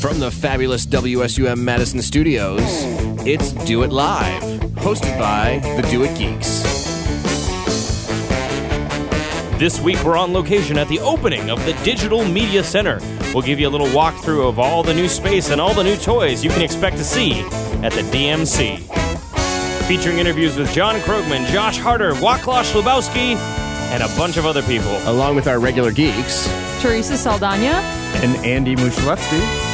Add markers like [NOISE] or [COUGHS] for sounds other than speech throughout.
From the fabulous WSUM Madison studios, it's Do It Live, hosted by the Do It Geeks. This week we're on location at the opening of the Digital Media Center. We'll give you a little walkthrough of all the new space and all the new toys you can expect to see at the DMC. Featuring interviews with John Krogman, Josh Harder, Waclaw Slubowski, and a bunch of other people. Along with our regular geeks, Teresa Saldana. and Andy Mushlewski.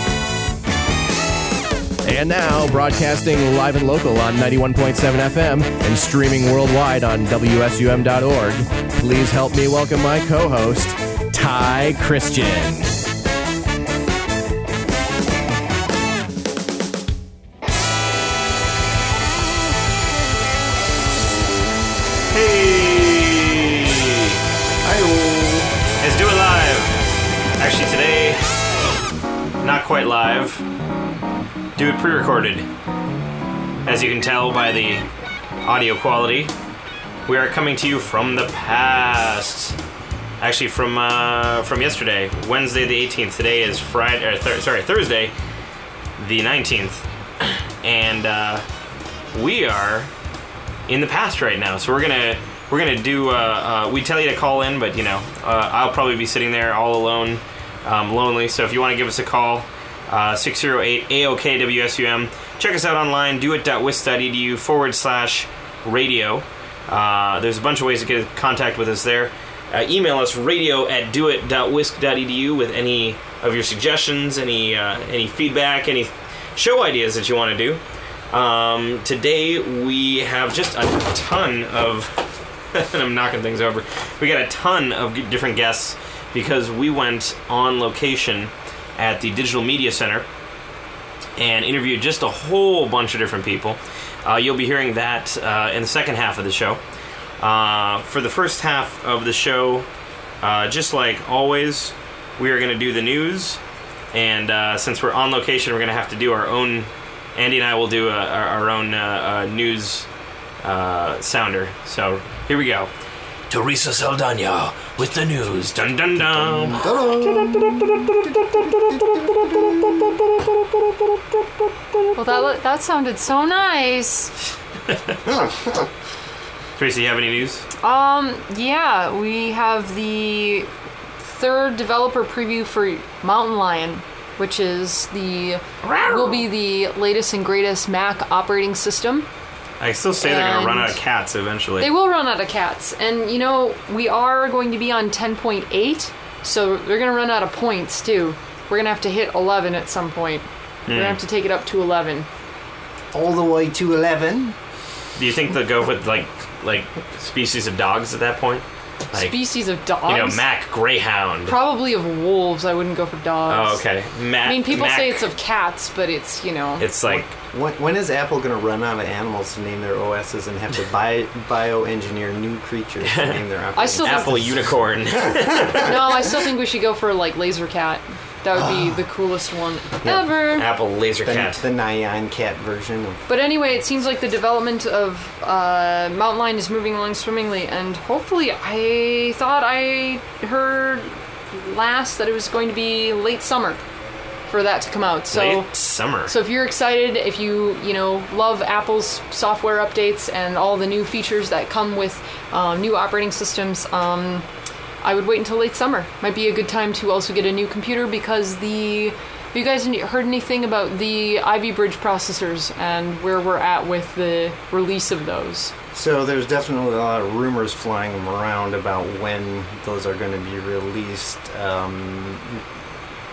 And now broadcasting live and local on 91.7 FM and streaming worldwide on WSUM.org. Please help me welcome my co host, Ty Christian. Hey! Let's do it live. Actually, today, not quite live. Do it pre-recorded. As you can tell by the audio quality, we are coming to you from the past. Actually, from uh, from yesterday, Wednesday the 18th. Today is Friday. Sorry, Thursday, the 19th, [CLEARS THROAT] and uh, we are in the past right now. So we're gonna we're gonna do. Uh, uh, we tell you to call in, but you know uh, I'll probably be sitting there all alone, um, lonely. So if you want to give us a call, uh, 608 AOK WSUM. Check us out online. doit.wisc.edu forward slash radio Uh, there's a bunch of ways to get in contact with us there. Uh, email us radio at doit.wisc.edu with any of your suggestions, any uh, any feedback, any show ideas that you want to do. Um, today we have just a ton of. and [LAUGHS] I'm knocking things over. We got a ton of different guests because we went on location at the Digital Media Center and interviewed just a whole bunch of different people. Uh, you'll be hearing that uh, in the second half of the show. Uh, for the first half of the show, uh, just like always, we are going to do the news. And uh, since we're on location, we're going to have to do our own. Andy and I will do uh our, our own uh, news sounder. So here we go. Teresa Saldana with the news. Dun dun dun. Well, that that sounded so nice. [LAUGHS] Teresa, you have any news? Um, yeah, we have the third developer preview for Mountain Lion, which is the will be the latest and greatest Mac operating system. I still say they're going to run out of cats eventually. They will run out of cats, and you know we are going to be on 10.8, so they're going to run out of points too. We're going to have to hit 11 at some point. We're going to hmm. have to take it up to 11. all the way to 11. Do you think they'll go with like like species of dogs at that point? Like Species of dogs. you know, Mac Greyhound. Probably of wolves. I wouldn't go for dogs. oh, okay. Mac. I mean, people Mac- say it's of cats, but it's you know. It's like When, when is Apple going to run out of animals to name their OSs and have to bio, [LAUGHS] bioengineer new creatures to name their operating I still think- Apple Unicorn. [LAUGHS] no, I still think we should go for like laser cat. That would be the coolest one ever. Apple Laser the, Cat. the Nyan cat version of But anyway, it seems like the development of uh, Mountain Lion is moving along swimmingly, and hopefully, I thought I heard last that it was going to be late summer for that to come out. So. Late summer. So if you're excited, if you you know love Apple's software updates and all the new features that come with um, new operating systems, um, I would wait until late summer. Might be a good time to also get a new computer because the. Have you guys heard anything about the Ivy Bridge processors and where we're at with the release of those? So there's definitely a lot of rumors flying around about when those are going to be released. Um,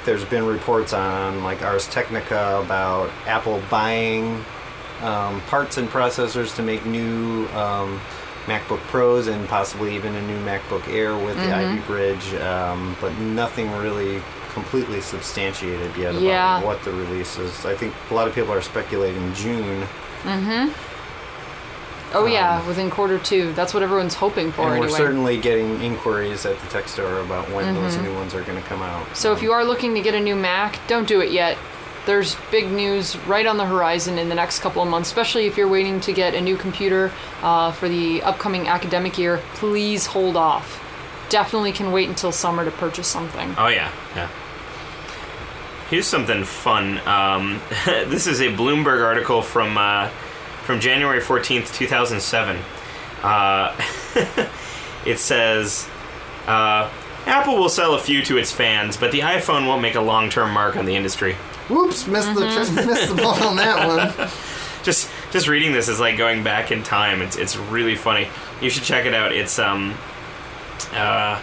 there's been reports on like Ars Technica about Apple buying um, parts and processors to make new um, MacBook Pros and possibly even a new MacBook Air with the Ivy Bridge, um, but nothing really completely substantiated yet about Yeah. what the release is. I think a lot of people are speculating June. Mm-hmm. Oh yeah, within quarter two. That's what everyone's hoping for Um, and we're certainly getting inquiries at the tech store about when those new ones are going to come out. Mm-hmm. So if you are looking to get a new Mac, don't do it yet. There's big news right on the horizon in the next couple of months, especially if you're waiting to get a new computer uh, for the upcoming academic year. Please hold off. Definitely can wait until summer to purchase something. oh yeah, yeah. here's something fun. Um, [LAUGHS] this is a Bloomberg article from uh, from January 14th, 2007. Uh, [LAUGHS] it says uh, Apple will sell a few to its fans, but the iPhone won't make a long-term mark on the industry. Whoops, missed the missed the ball on that one. [LAUGHS] Just just reading this is like going back in time. It's it's really funny. You should check it out. It's um uh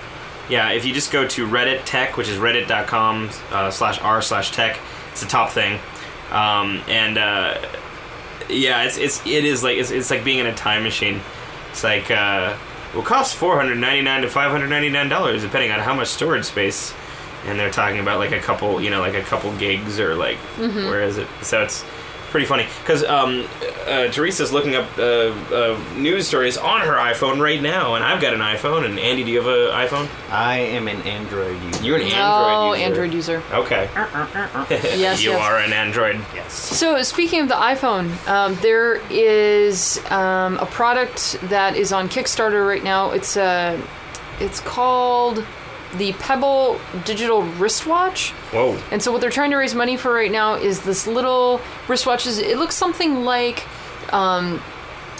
yeah, if you just go to Reddit Tech, which is reddit.com uh, slash r slash tech, it's the top thing. Um, and uh, yeah, it's it's it is like it's, it's like being in a time machine. It's like uh, will cost four hundred ninety nine to five hundred ninety nine dollars depending on how much storage space. And they're talking about like a couple, you know, like a couple gigs or like where is it? So it's pretty funny because um, uh, Teresa's looking up uh, uh, news stories on her iPhone right now, and I've got an iPhone. And Andy, do you have an iPhone? I am an Android user. You're an Android oh, user. Android user. Okay. [LAUGHS] Yes, you yes. are an Android. Yes. So speaking of the iPhone, um, there is um, a product that is on Kickstarter right now. It's uh, it's called the Pebble Digital Wristwatch. Whoa. And so what they're trying to raise money for right now is this little wristwatches. It looks something like um,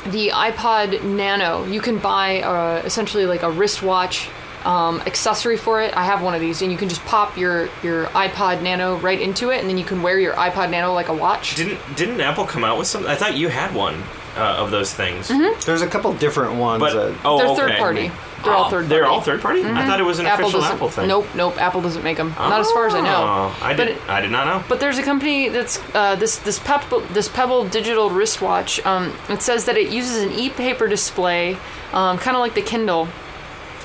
the iPod Nano. You can buy uh, essentially like a wristwatch um, accessory for it. I have one of these, and you can just pop your your iPod Nano right into it, and then you can wear your iPod Nano like a watch. Didn't didn't Apple come out with some? I thought you had one uh, of those things. There's a couple different ones. But that, oh, They're okay. third party. They're all Oh, third They're party. all third party. I thought it was an official. Apple thing. Nope, nope. Apple doesn't make them. Not as far as I know. Oh, I did. it- I did not know. But there's a company that's uh, this this Pebble this Pebble digital wristwatch. Um, it says that it uses an e-paper display, um, kind of like the Kindle,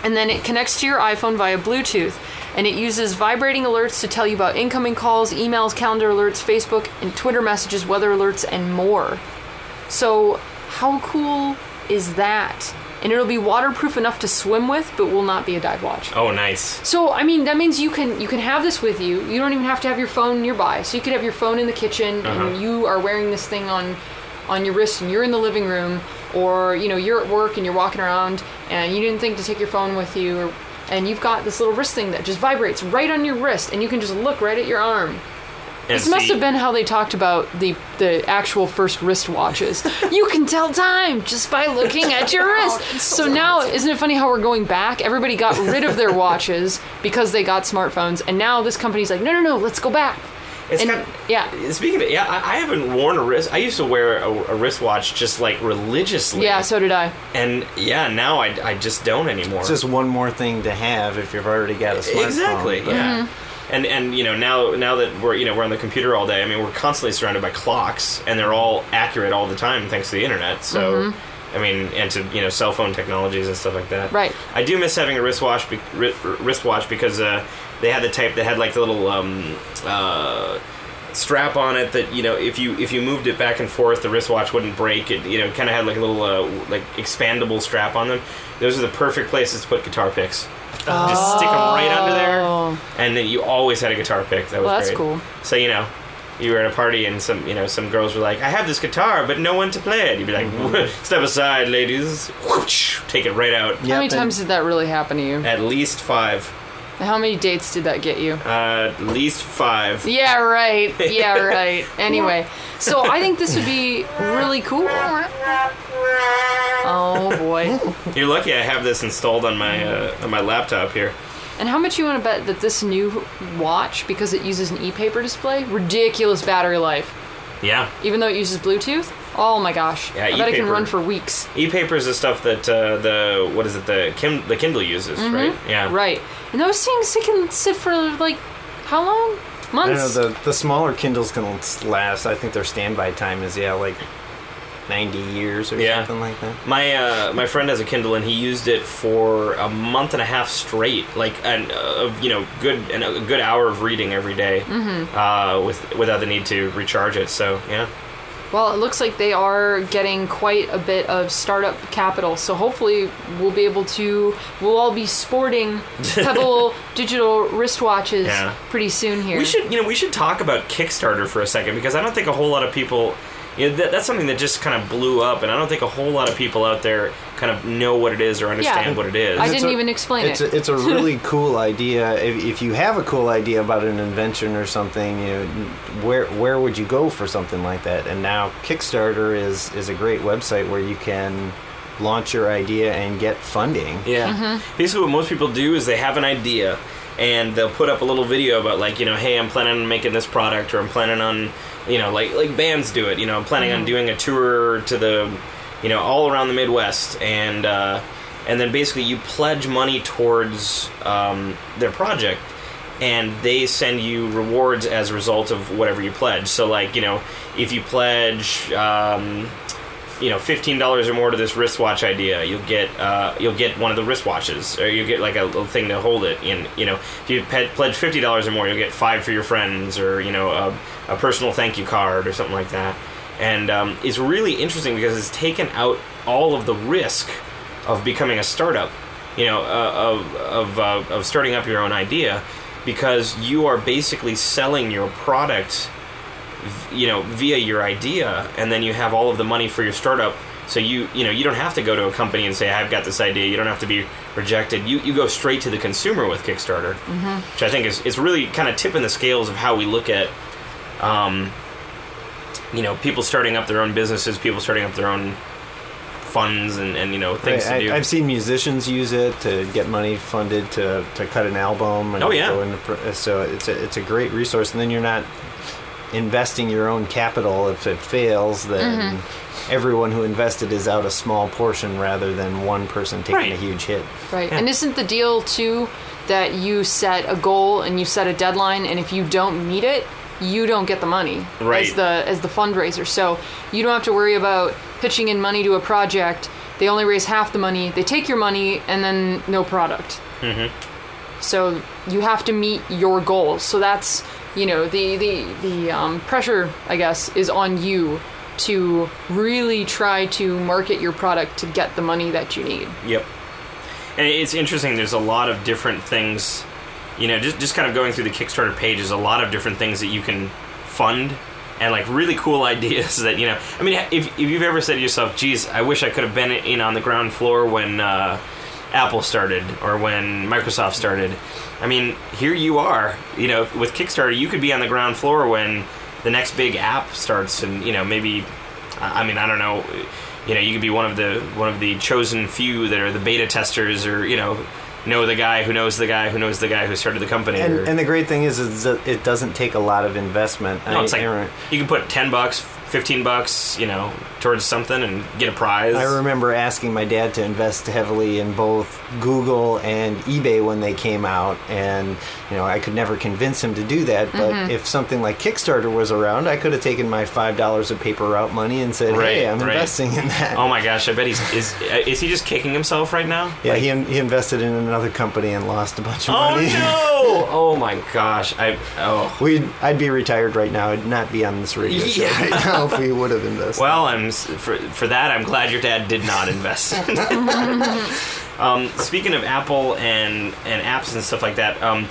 and then it connects to your iPhone via Bluetooth. And it uses vibrating alerts to tell you about incoming calls, emails, calendar alerts, Facebook and Twitter messages, weather alerts, and more. So, how cool is that? And it'll be waterproof enough to swim with, but will not be a dive watch. oh, nice. So I mean that means you can you can have this with you. You don't even have to have your phone nearby. So you could have your phone in the kitchen Uh-huh. and you are wearing this thing on on your wrist and you're in the living room or you know you're at work and you're walking around and you didn't think to take your phone with you or, and you've got this little wrist thing that just vibrates right on your wrist and you can just look right at your arm. And This must have been how they talked about the the actual first wrist watches. [LAUGHS] you can tell time just by looking at your [LAUGHS] oh, wrist. So now, isn't it funny how we're going back? Everybody got rid of their watches because they got smartphones, and now this company's like, no, no, no, let's go back. It's and got- yeah, Speaking of it, yeah, I, I haven't worn a wrist. I used to wear a, a wristwatch just like religiously. yeah. So did I. And yeah, now I, I just don't anymore. it's just one more thing to have if you've already got a smartphone. exactly. but- Yeah. Mm-hmm. And and you know now now that we're you know we're on the computer all day. I mean we're constantly surrounded by clocks, and they're all accurate all the time thanks to the internet. So. I mean, and to you know, cell phone technologies and stuff like that. Right. I do miss having a wristwatch, be- wristwatch because uh, they had the type that had like the little um, uh, strap on it that you know if you if you moved it back and forth, the wristwatch wouldn't break. It you know kind of had like a little uh, like expandable strap on them. Those are the perfect places to put guitar picks. Just stick them right under there, Oh. and then you always had a guitar pick. That was Well, that's great. cool. So you know. You were at a party and some, you know, some girls were like, "I have this guitar, but no one to play it." You'd be like, Mm-hmm. [LAUGHS] "Step aside, ladies." Whoosh, Take it right out. How many times did that really happen to you? At least five. How many dates did that get you? Uh, at least five. Yeah, right. Yeah, [LAUGHS] right. Anyway, so I think this would be really cool. Oh boy. You're lucky I have this installed on my uh, on my laptop here. And how much you want to bet that this new watch, because it uses an e-paper display, ridiculous battery life, Yeah, even though it uses Bluetooth? Oh my gosh! Yeah, I bet it can run for weeks. e-paper is the stuff that uh, the what is it the Kim, the Kindle uses, right? Yeah, Mm-hmm. Right. And those things they can sit for like how long? I don't know, Months. the, the smaller Kindles can last. I think their standby time is, yeah, like 90 years or Yeah. something like that. My uh, my friend has a Kindle and he used it for a month and a half straight, like an uh, you know good and a good hour of reading every day, Mm-hmm. uh, with without the need to recharge it. So yeah, Well, it looks like they are getting quite a bit of startup capital, so hopefully we'll be able to. We'll all be sporting [LAUGHS] Pebble digital wristwatches Yeah. pretty soon here. we should you know we should talk about Kickstarter for a second because I don't think a whole lot of people you know, that, that's something that just kind of blew up, and I don't think a whole lot of people out there kind of know what it is or understand what it is. I It's didn't a- even explain it's it. A, it's a really [LAUGHS] cool idea. If, if you have a cool idea about an invention or something, you know, where where would you go for something like that? And now Kickstarter is is a great website where you can launch your idea and get funding. Yeah. Mm-hmm. Basically, what most people do is they have an idea and they'll put up a little video about like you know, hey, I'm planning on making this product, or I'm planning on, you know, like like bands do it. You know, I'm planning Mm-hmm. on doing a tour to the, you know, all around the Midwest, and uh, and then basically you pledge money towards um, their project. And they send you rewards as a result of whatever you pledge. So, like, you know, if you pledge, um, you know fifteen dollars or more to this wristwatch idea, you'll get uh, you'll get one of the wristwatches, or you get like a little thing to hold it. And you know, if you pledge fifty dollars or more, you'll get five for your friends, or you know, a, a personal thank you card or something like that. And um, it's really interesting because it's taken out all of the risk of becoming a startup, you know, uh, of of uh, of starting up your own idea, because you are basically selling your product you know via your idea and then you have all of the money for your startup so you you know you don't have to go to a company and say i've got this idea you don't have to be rejected you you go straight to the consumer with kickstarter mm-hmm. which i think is, is really kind of tipping the scales of how we look at um, you know people starting up their own businesses people starting up their own funds and, and you know things Right, to do I, I've seen musicians use it to get money funded to, to cut an album. And Oh, yeah. go into so it's a, it's a great resource, and then you're not investing your own capital if it fails. Then Mm-hmm. everyone who invested is out a small portion rather than one person taking Right. a huge hit. Right. And isn't the deal too that you set a goal and you set a deadline and if you don't meet it, you don't get the money Right. as the as the fundraiser. So you don't have to worry about pitching in money to a project. They only raise half the money. They take your money and then no product. So you have to meet your goals. So that's you know the the the um, pressure I guess is on you to really try to market your product to get the money that you need. Yep. And it's interesting. There's a lot of different things. You know, just just kind of going through the Kickstarter page is a lot of different things that you can fund and like really cool [LAUGHS] ideas that you know. I mean, if if you've ever said to yourself, "Geez, I wish I could have been in on the ground floor when uh, Apple started or when Microsoft started." I mean, here you are. You know, with Kickstarter, you could be on the ground floor when the next big app starts, and you know maybe. I mean, I don't know. You know, you could be one of the one of the chosen few that are the beta testers, or you know, know the guy who knows the guy who knows the guy who started the company. or, And, and the great thing is, is that it doesn't take a lot of investment. no, I- it's like I, you can put ten bucks, fifteen bucks, you know, towards something and get a prize. I remember asking my dad to invest heavily in both Google and eBay when they came out, and you know I could never convince him to do that. But Mm-hmm. if something like Kickstarter was around, I could have taken my five dollars of paper route money and said, "Hey, I'm right. investing in that." Oh my gosh, I bet he's is uh, is he just kicking himself right now? yeah, he, he invested in another company and lost a bunch of Oh money. no! [LAUGHS] oh my gosh, I oh. We'd, I'd be retired right now. I'd not be on this radio show right [LAUGHS] now if we would have invested. Well, I'm for for that. I'm glad your dad did not invest. [LAUGHS] um, speaking of Apple and and apps and stuff like that, um,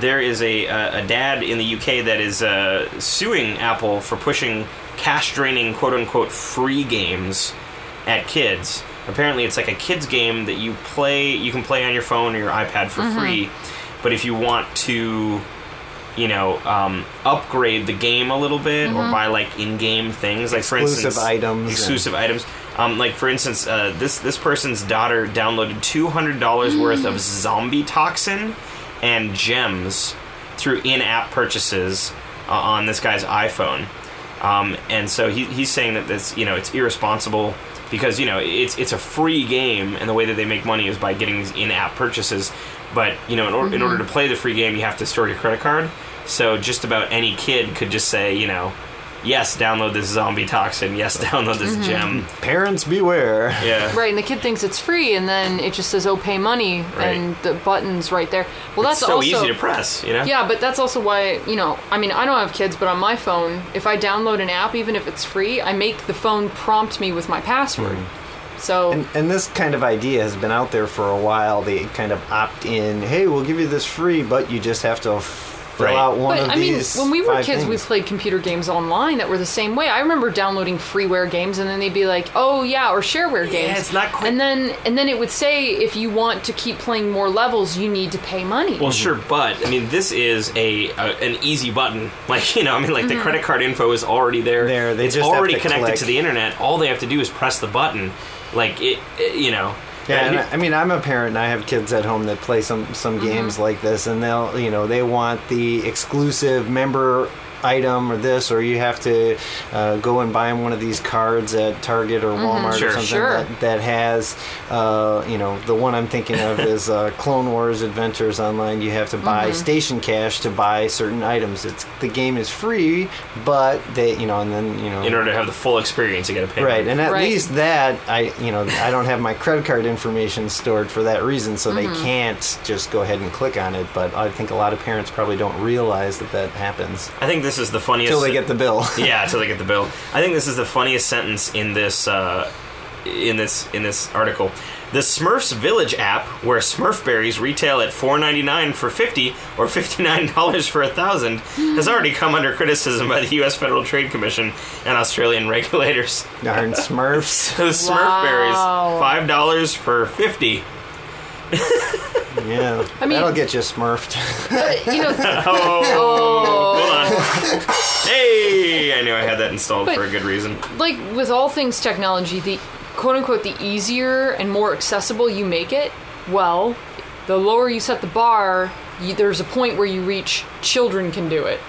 there is a a a dad in the UK that is uh, suing Apple for pushing cash draining quote unquote free games at kids. Apparently, it's like a kids game that you play. You can play on your phone or your iPad for free, but if you want to you know, um, upgrade the game a little bit or buy like in-game things, like for Exclusive instance, items and- exclusive items. Um, like for instance, uh, this this person's daughter downloaded two hundred dollars worth of zombie toxin and gems through in-app purchases uh, on this guy's iPhone, um, and so he, he's saying that this you know it's irresponsible because you know it's it's a free game and the way that they make money is by getting these in-app purchases. But you know, in, or- in order mm-hmm. to play the free game, you have to store your credit card. So just about any kid could just say, you know, yes, download this zombie toxin. Yes, [LAUGHS] download this mm-hmm. gem. Parents beware. Yeah. Right, and the kid thinks it's free, and then it just says "Oh, pay money," Right. and the button's right there. Well, that's so also easy to press, you know. yeah, but that's also why you know. I mean, I don't have kids, but on my phone, if I download an app, even if it's free, I make the phone prompt me with my password. Mm-hmm. So And, and this kind of idea has been out there for a while. They kind of opt in, hey, we'll give you this free, but you just have to fill Right. out one But of I mean, these. when we were five kids, we played computer games online that were the same way. I remember downloading freeware games, and then they'd be like, "Oh yeah," or shareware games. it's not quite- And then and then it would say if you want to keep playing more levels, you need to pay money. Well, sure, but I mean, this is a, a an easy button. [LAUGHS] Like you know, I mean, like Mm-hmm. the credit card info is already there. There, they it's just have already to connected click. to the internet. All they have to do is press the button. Like it, it- you know. Yeah, And and I I mean, I'm a parent, and I have kids at home that play some some Mm-hmm. games like this, and they'll, you know, they want the exclusive member item or this, or you have to uh, go and buy one of these cards at Target or Walmart Sure. or something Sure. that, that has, uh, you know, the one I'm thinking of is uh, [LAUGHS] Clone Wars Adventures Online. You have to buy station cash to buy certain items. It's the game is free, but they, you know, and then you know, in order to have the full experience, you got to pay. Right, and at Right. least that I, you know, I don't have my credit card information stored for that reason, so Mm-hmm. they can't just go ahead and click on it. But I think a lot of parents probably don't realize that that happens I think this is the funniest. Till they get the bill. [LAUGHS] yeah, till they get the bill. I think this is the funniest sentence in this uh, in this in this article. The Smurfs Village app, where Smurf berries retail at four ninety nine for fifty or fifty nine dollars for a thousand, has already come under criticism by the U.S. Federal Trade Commission and Australian [LAUGHS] regulators. Darn Smurfs. [LAUGHS] The Smurf berries, five dollars for fifty. Yeah, I mean- that'll get you smurfed. you know, Oh, hold on. Hey, I knew I had that installed But- for a good reason. like with all things technology, the quote unquote the easier and more accessible you make it, well, the lower you set the bar, you, there's a point where you reach children can do it.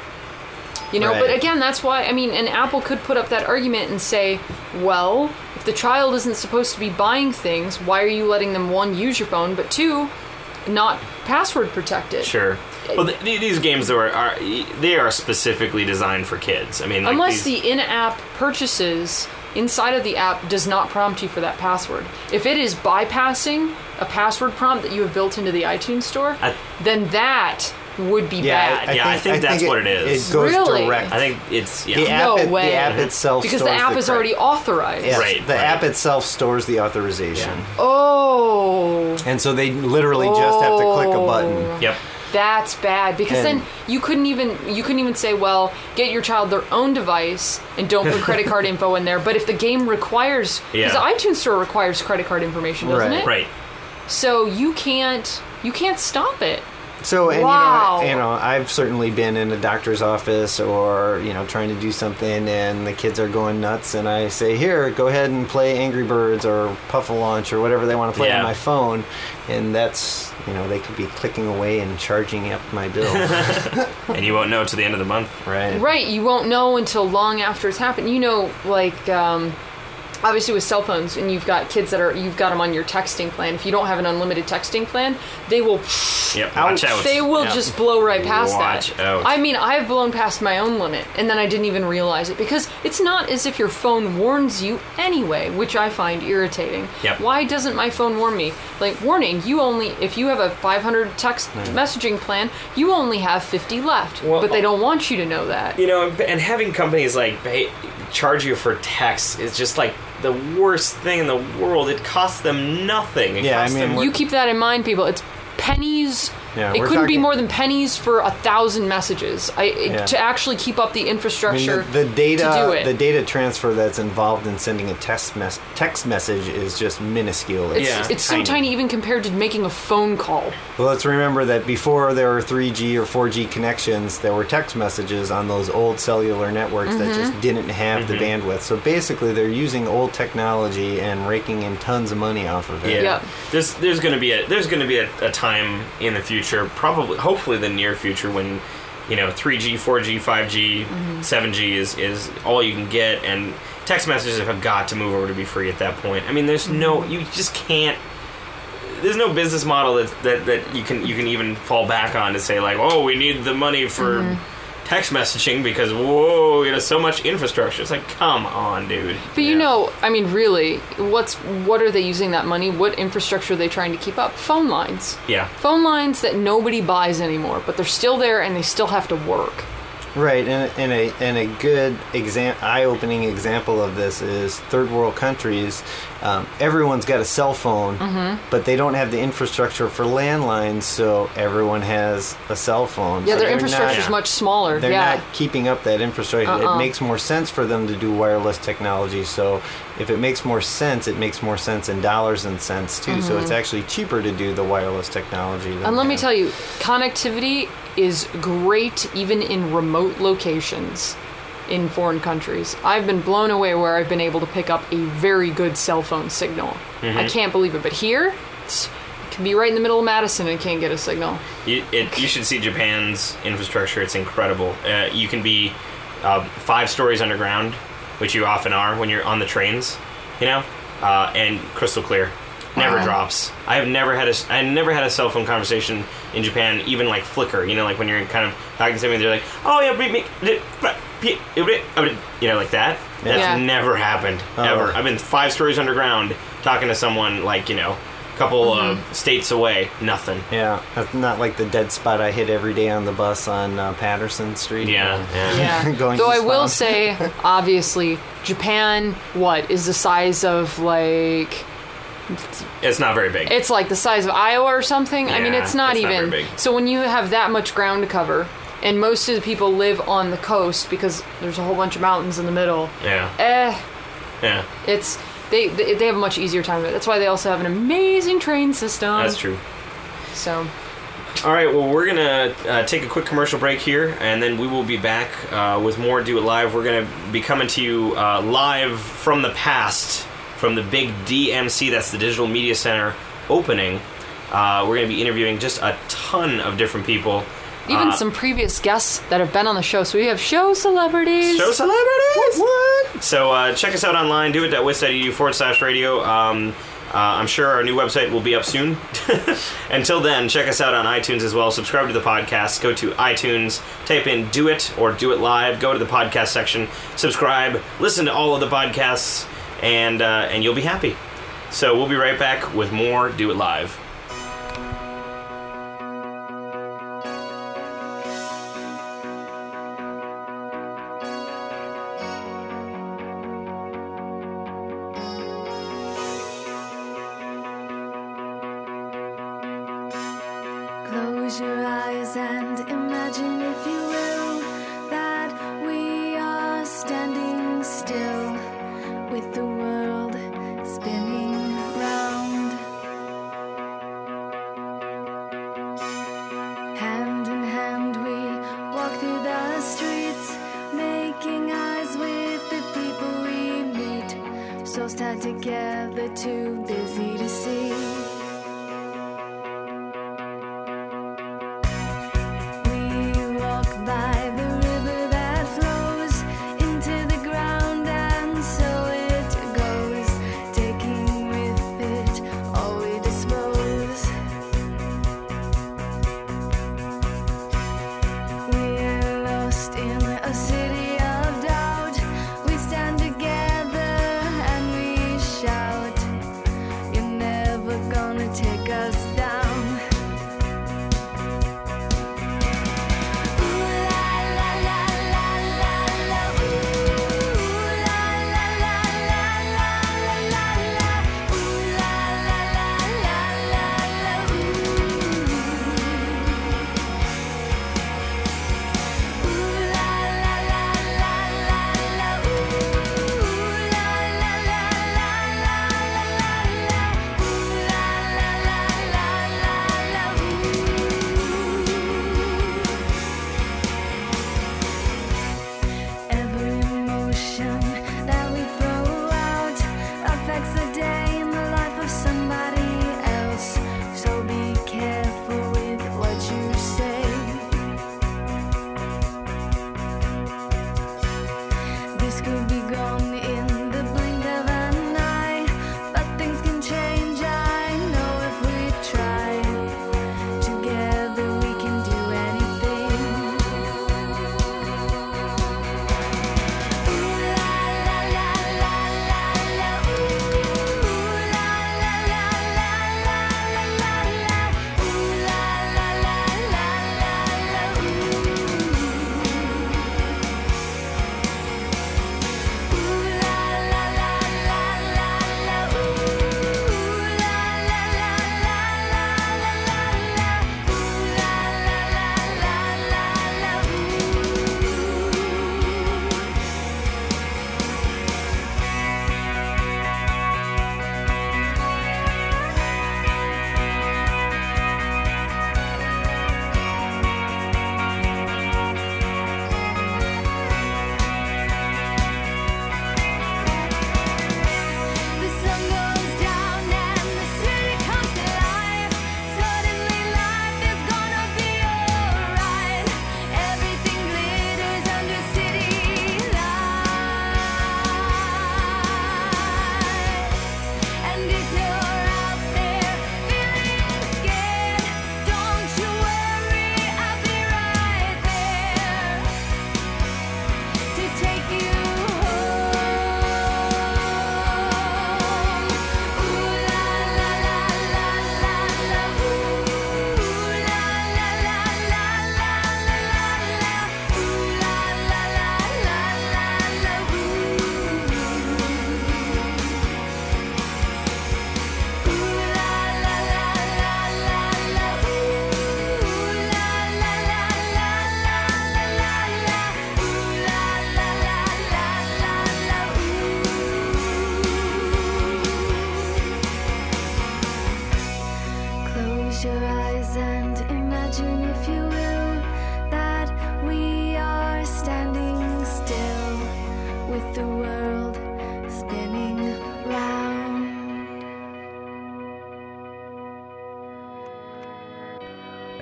You know, but Right. again, that's why I mean, and Apple could put up that argument and say, well, if the child isn't supposed to be buying things, why are you letting them one use your phone, but two, not password protected? Sure. Well, th- th- these games though are, are they are specifically designed for kids. I mean, like Unless these, the in-app purchases inside of the app does not prompt you for that password. If it is bypassing a password prompt that you have built into the iTunes store, I- then that would be bad. Yeah, I think that's what it is. It goes Really? direct. I think it's yeah. the app, No way. the app itself because the stores app is credit. already authorized. Yes, Right, The right. app itself stores the authorization, Oh, and so they literally just have to click a button. Yep. That's bad because And- then you couldn't even you couldn't even say, well, get your child their own device and don't put credit card [LAUGHS] info in there. But if the game requires, because Yeah. the iTunes store requires credit card information, doesn't Right. it? Right. So you can't you can't stop it. So and Wow. you know, you know, I've certainly been in a doctor's office or you know trying to do something, and the kids are going nuts, and I say, "Here, go ahead and play Angry Birds or Puffle Launch or whatever they want to play Yeah. on my phone," and that's you know they could be clicking away and charging up my bill, [LAUGHS] And you won't know to the end of the month. right? Right, you won't know until long after it's happened. You know, like um, obviously with cell phones, and you've got kids that are you've got them on your texting plan. If you don't have an unlimited texting plan, they will yep, watch out. they will Yeah. just blow right past Watch that. out. I mean, I've blown past my own limit, and then I didn't even realize it because it's not as if your phone warns you anyway, which I find irritating. Yep. Why doesn't my phone warn me? Like, warning, you only if you have a 500 text messaging plan, you only have 50 left, Well, but they oh. don't want you to know that. You know, and having companies like pay, charge you for text is just like the worst thing in the world. It costs them nothing. It Yeah, I mean, them- You keep that in mind, people. It's pennies. Yeah, it couldn't be more than pennies for a thousand messages. I Yeah. to actually keep up the I mean, infrastructure the, the data, to do it. the data transfer that's involved in sending a text mes- text message is just minuscule. it's, Yeah. it's so tiny even compared to making a phone call. Well, let's remember that before there were 3G or 4G connections, there were text messages on those old cellular networks that just mm-hmm. didn't have the mm-hmm. bandwidth. So basically, they're using old technology and raking in tons of money off of it. Yeah. Yeah. There's there's gonna be a there's gonna be a, a time in the future, probably hopefully the near future, when you know 3G, 4G, 5G, 7G is is all you can get, and text messages have got to move over to be free at that point. I mean, there's no mm-hmm. you just can't. There's no business model that, that that you can you can even fall back on to say like, oh, we need the money for. Mm-hmm. Text messaging because whoa, you know, so much infrastructure. It's like, come on, dude. But you Yeah. know, I mean, really, what's what are they using that money? What infrastructure are they trying to keep up? Phone lines. yeah, Phone lines that nobody buys anymore, but they're still there and they still have to work. Right, and, and a and a good exam, eye-opening example of this is third world countries. Um, everyone's got a cell phone, Mm-hmm. but they don't have the infrastructure for landlines, so everyone has a cell phone. Yeah, So their infrastructure is much smaller. They're yeah. not keeping up that infrastructure. Uh-uh. It makes more sense for them to do wireless technology. So if it makes more sense, it makes more sense in dollars and cents too. So it's actually cheaper to do the wireless technology. Than Mm-hmm. And let me tell you, connectivity is great even in remote locations in foreign countries. I've been blown away where I've been able to pick up a very good cell phone signal. I can't believe it, but here, it can be right in the middle of Madison and can't get a signal. You, it, you should see Japan's infrastructure. It's incredible. Uh, you can be uh, five stories underground, which you often are when you're on the trains, you know, uh, and crystal clear. Never Wow. drops. I have never had a I never had a cell phone conversation in Japan, even like flicker. You know, like when you're kind of talking to somebody, they're like, "Oh yeah, me, me, you know, like that." That's Yeah. never happened ever. Oh. I've been five stories underground talking to someone like you know, a couple of states away. Nothing. Yeah, that's not like the dead spot I hit every day on the bus on uh, Paterson Street. Yeah, yeah. Yeah. [LAUGHS] Going Though to I will say, [LAUGHS] obviously, Japan, what, is the size of like. It's not very big. It's like the size of Iowa or something. I mean, it's not it's not even. very big. so when you have that much ground to cover, and most of the people live on the coast because there's a whole bunch of mountains in the middle. yeah, Eh, yeah, it's they they they have a much easier time. of it. That's why they also have an amazing train system. that's true. So All right, well, we're gonna uh, take a quick commercial break here, and then we will be back uh, with more Do It Live. We're gonna be coming to you uh, live from the past, from the big DMC. That's the Digital Media Center opening. Uh, we're gonna be interviewing just a ton of different people. Even Uh, some previous guests that have been on the show. So we have show celebrities. Show celebrities! What? So uh, check us out online, do it at it.wis.edu forward slash radio. Um, uh, I'm sure our new website will be up soon. [LAUGHS] Until then, check us out on iTunes as well. Subscribe to the podcast. Go to iTunes, type in Do It or Do It Live. Go to the podcast section, subscribe, listen to all of the podcasts, and, uh, and you'll be happy. So we'll be right back with more Do It Live. Together, too busy to see.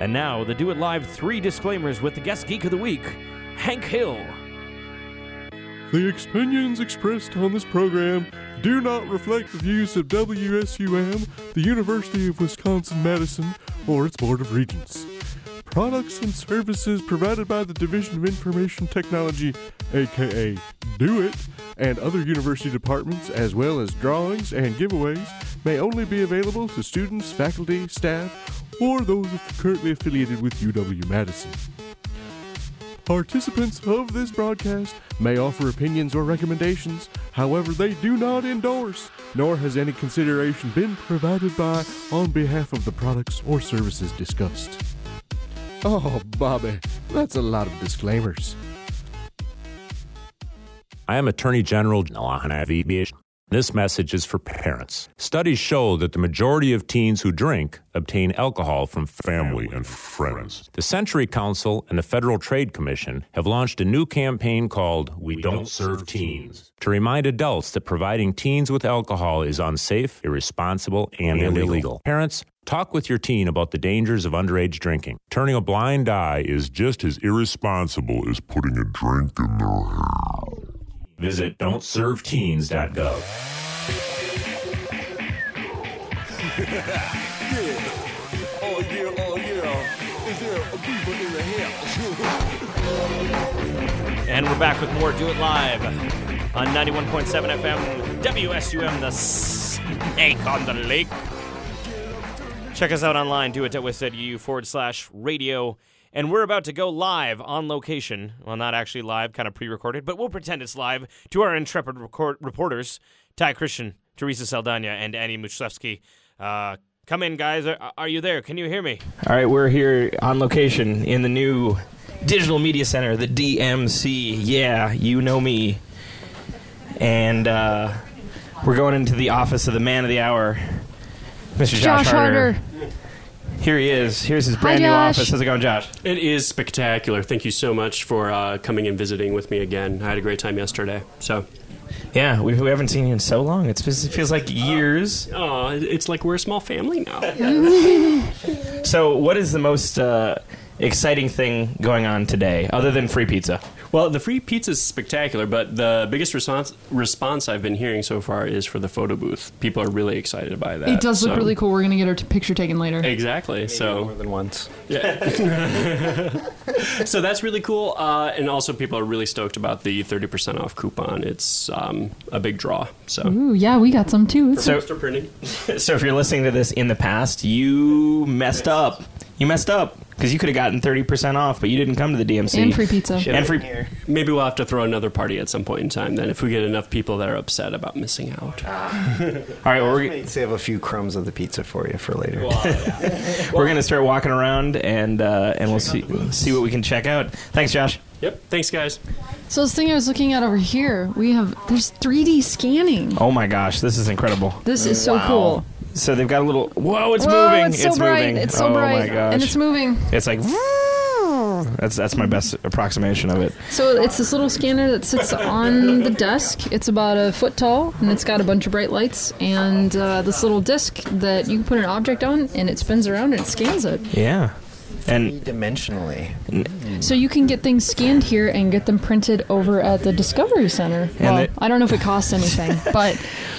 And now, the Do It Live 3 disclaimers with the guest geek of the week, Hank Hill. The opinions expressed on this program do not reflect the views of WSUM, the University of Wisconsin Madison, or its Board of Regents. Products and services provided by the Division of Information Technology, aka Do It, and other university departments, as well as drawings and giveaways, may only be available to students, faculty, staff, or those currently affiliated with UW Madison. Participants of this broadcast may offer opinions or recommendations, however, they do not endorse, nor has any consideration been provided by on behalf of the products or services discussed. Oh, Bobby, that's a lot of disclaimers. I am Attorney General Nalahanavi This message is for parents. Studies show that the majority of teens who drink obtain alcohol from family and friends. The Century Council and the Federal Trade Commission have launched a new campaign called We Don't Serve Teens to remind adults that providing teens with alcohol is unsafe, irresponsible, and illegal. Parents, Talk with your teen about the dangers of underage drinking. Turning a blind eye is just as irresponsible as putting a drink in their hair. Visit don'tserveteens.gov. Oh, yeah, oh, yeah. Is [LAUGHS] there a in the house? And we're back with more Do It Live on 91.7 FM, WSUM, the snake on the lake. Check us out online, doit.wisc.edu forward slash radio. And we're about to go live on location. Well, not actually live, kind of pre recorded, but we'll pretend it's live to our intrepid record- reporters, Ty Christian, Teresa Saldana, and Annie Muchlewski. Uh, come in, guys. Are, are you there? Can you hear me? All right, we're here on location in the new Digital Media Center, the DMC. Yeah, you know me. And uh, we're going into the office of the man of the hour, Mr. Josh, Josh Harder. Here he is. Here's his brand new Josh. office. How's it going, Josh? It is spectacular. Thank you so much for uh, coming and visiting with me again. I had a great time yesterday. So, Yeah, we, we haven't seen you in so long. It's, it feels like years. oh, it's like we're a small family now. [LAUGHS] So, what is the most uh, exciting thing going on today, other than free pizza? Well, the free pizza is spectacular, but the biggest response response I've been hearing so far is for the photo booth. People are really excited by that. It does look So- really cool. We're gonna get our t- picture taken later. Exactly. More So, than once. Yeah. [LAUGHS] so that's really cool. Uh, and also, people are really stoked about the thirty percent off coupon. It's um, a big draw. So, Ooh, yeah, we got some too. So, poster printing. so if you're listening to this in the past, you messed up. You messed up because you could have gotten 30% off, but you didn't come to the DMC. and free pizza. And free. beer. Maybe we'll have to throw another party at some point in time. Then, if we get enough people that are upset about missing out. [LAUGHS] All right, well, we're, going to save a few crumbs of the pizza for you for later. [LAUGHS] we're going to start walking around and uh, and we'll see see what we can check out. Thanks, Josh. Yep. Thanks, guys. So this thing I was looking at over here, we have there's 3D scanning. Oh my gosh, this is incredible. This is so cool. So they've got a little. Whoa, it's Whoa, moving! it's so bright. moving! It's so oh bright, my gosh! and it's moving. It's like. That's that's my best approximation of it. So it's this little scanner that sits on the desk. It's about a foot tall, and it's got a bunch of bright lights and uh, this little disc that you can put an object on, and it spins around and it scans it. Yeah, and Dimensionally. So you can get things scanned here and get them printed over at the Discovery Center. well, they- I don't know if it costs anything, [LAUGHS] but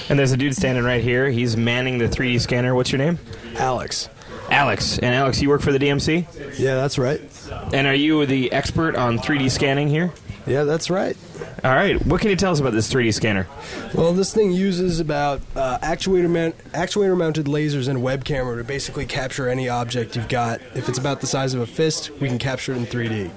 and there's a dude standing right here. He's manning the 3D scanner. What's your name? Alex. Alex. And Alex, you work for the DMC? Yeah, that's right. And are you the expert on 3D scanning here? Yeah, that's right. All right. What can you tell us about this 3D scanner? Well, this thing uses about uh, actuator man- actuator mounted lasers and web camera to basically capture any object you've got. If it's about the size of a fist, we can capture it in 3D.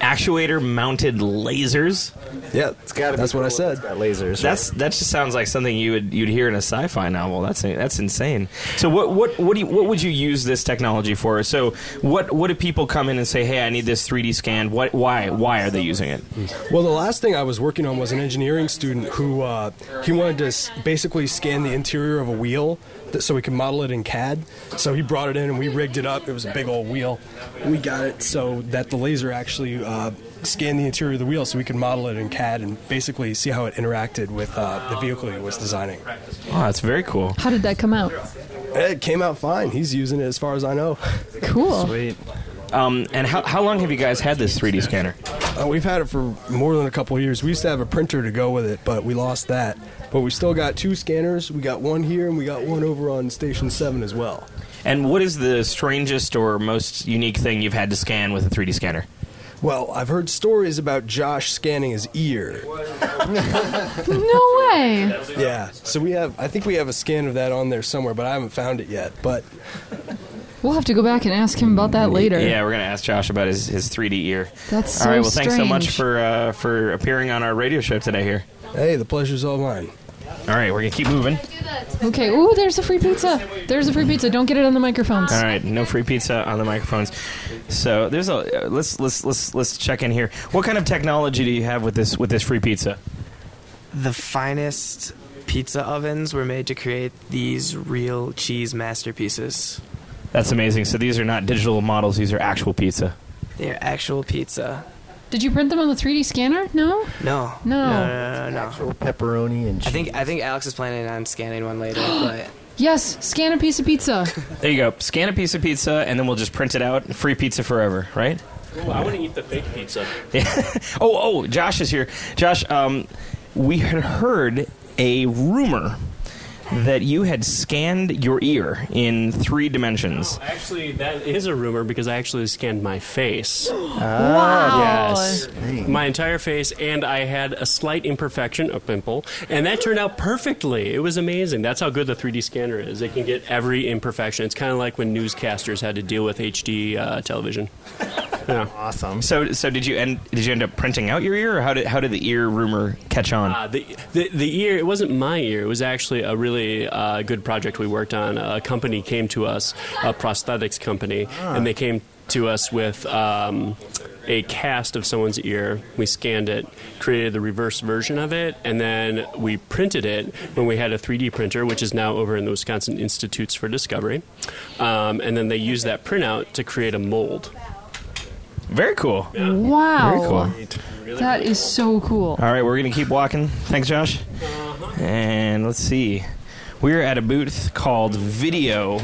Actuator mounted lasers? Yeah, It's got to That's what I said. It's got lasers. That's that just sounds like something you would you'd hear in a sci-fi novel. That's that's insane. So what what what do you, what would you use this technology for? So what what do people come in and say, "Hey, I need this 3D scan." What why why are they using it? Well, the last thing I was working on was an engineering student who uh, he wanted to s- basically scan the interior of a wheel th- so we could model it in CAD. So he brought it in and we rigged it up. It was a big old wheel. We got it so that the laser actually uh, scanned the interior of the wheel so we could model it in CAD and basically see how it interacted with uh, the vehicle he was designing. Oh, that's very cool. how did that come out? It came out fine. He's using it as far as I know. [LAUGHS] Cool. Sweet. Um, and how, how long have you guys had this 3D scanner? Uh, we've had it for more than a couple of years. We used to have a printer to go with it, but we lost that. But we still got two scanners. We got one here, and we got one over on Station 7 as well. And what is the strangest or most unique thing you've had to scan with a 3D scanner? Well, I've heard stories about Josh scanning his ear. No way. Yeah, so we have, I think we have a scan of that on there somewhere, but I haven't found it yet. But We'll have to go back and ask him about that later. Yeah, we're gonna ask Josh about his, his 3D ear. That's all right. Well, thanks so much for uh, for appearing on our radio show today. Here. hey, the pleasure's all mine. All right, we're gonna keep moving. Okay. Ooh, there's a free pizza. There's a free pizza. Don't get it on the microphones. All right, no free pizza on the microphones. So there's a uh, let's let's let's let's check in here. What kind of technology do you have with this with this free pizza? The finest pizza ovens were made to create these real cheese masterpieces. That's amazing. So these are not digital models; these are actual pizza. They're actual pizza. Did you print them on the 3D scanner? No. No. No. No, no, no, no. Actual pepperoni and cheese. I think I think Alex is planning on scanning one later, [GASPS] but Yes. Scan a piece of pizza. There you go. Scan a piece of pizza, and then we'll just print it out. Free pizza forever, right? Ooh, I want to eat the fake pizza. [LAUGHS] Yeah. oh, oh, Josh is here. Josh, um, we had heard a rumor that you had scanned your ear in three dimensions. Actually, that is a rumor because I actually scanned my face. [GASPS] Wow. Yes. My entire face, and I had a slight imperfection, a pimple, and that turned out perfectly. It was amazing. That's how good the 3D scanner is. It can get every imperfection. It's kind of like when newscasters had to deal with HD uh, television. [LAUGHS] Yeah. awesome. So, so did you end? Did you end up printing out your ear, or how did how did the ear rumor catch on? Uh, the, the the ear it wasn't my ear. It was actually a really uh, good project we worked on. A company came to us, a prosthetics company, and they came to us with. Um, a cast of someone's ear. We scanned it, created the reverse version of it, and then we printed it when we had a 3D printer, which is now over in the Wisconsin Institutes for Discovery. Um, and then they used that printout to create a mold. Very cool. Wow. Very cool. That is so cool. All right, we're gonna keep walking. Thanks, Josh. And let's see. We're at a booth called Video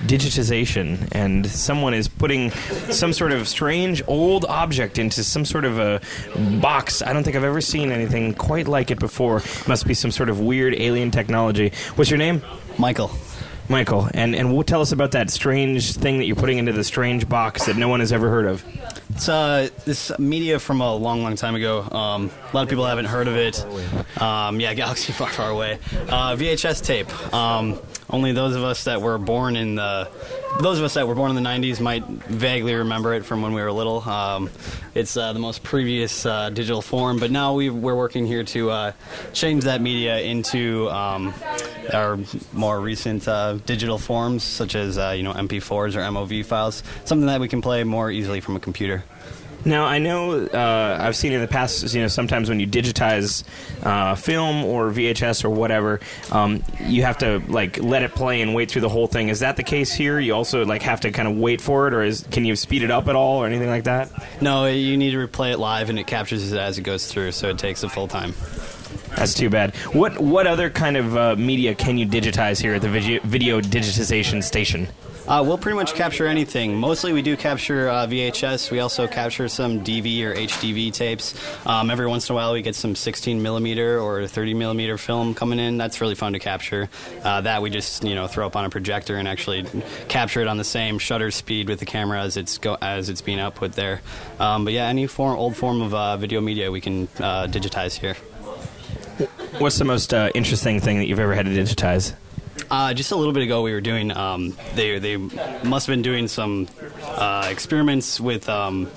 Digitization, and someone is putting some sort of strange old object into some sort of a box. I don't think I've ever seen anything quite like it before. Must be some sort of weird alien technology. What's your name? Michael. Michael. And and tell us about that strange thing that you're putting into the strange box that no one has ever heard of. It's uh, this media from a long, long time ago. Um, a lot of people haven't heard of it. Um, yeah, [LAUGHS] Galaxy Far, Far Away. Uh, VHS tape. Um, only those of us that were born in the those of us that were born in the 90s might vaguely remember it from when we were little. Um, it's uh, the most previous uh, digital form, but now we we're working here to uh, change that media into um, our more recent uh, digital forms, such as uh, you know MP4s or MOV files, something that we can play more easily from a computer. Now I know uh, I've seen in the past. You know, sometimes when you digitize uh, film or VHS or whatever, um, you have to like let it play and wait through the whole thing. Is that the case here? You also like have to kind of wait for it, or is can you speed it up at all or anything like that? No, you need to replay it live, and it captures it as it goes through, so it takes the full time. That's too bad. What what other kind of uh, media can you digitize here at the video, video digitization station? Uh, we'll pretty much capture anything. Mostly, we do capture uh, VHS. We also capture some DV or HDV tapes. Um, every once in a while, we get some 16 millimeter or 30 millimeter film coming in. That's really fun to capture. Uh, that we just you know throw up on a projector and actually capture it on the same shutter speed with the camera as it's go as it's being output there. Um, but yeah, any form, old form of uh, video media we can uh, digitize here. What's the most uh, interesting thing that you've ever had to digitize? Uh, just a little bit ago, we were doing. Um, they they must have been doing some uh, experiments with. Um,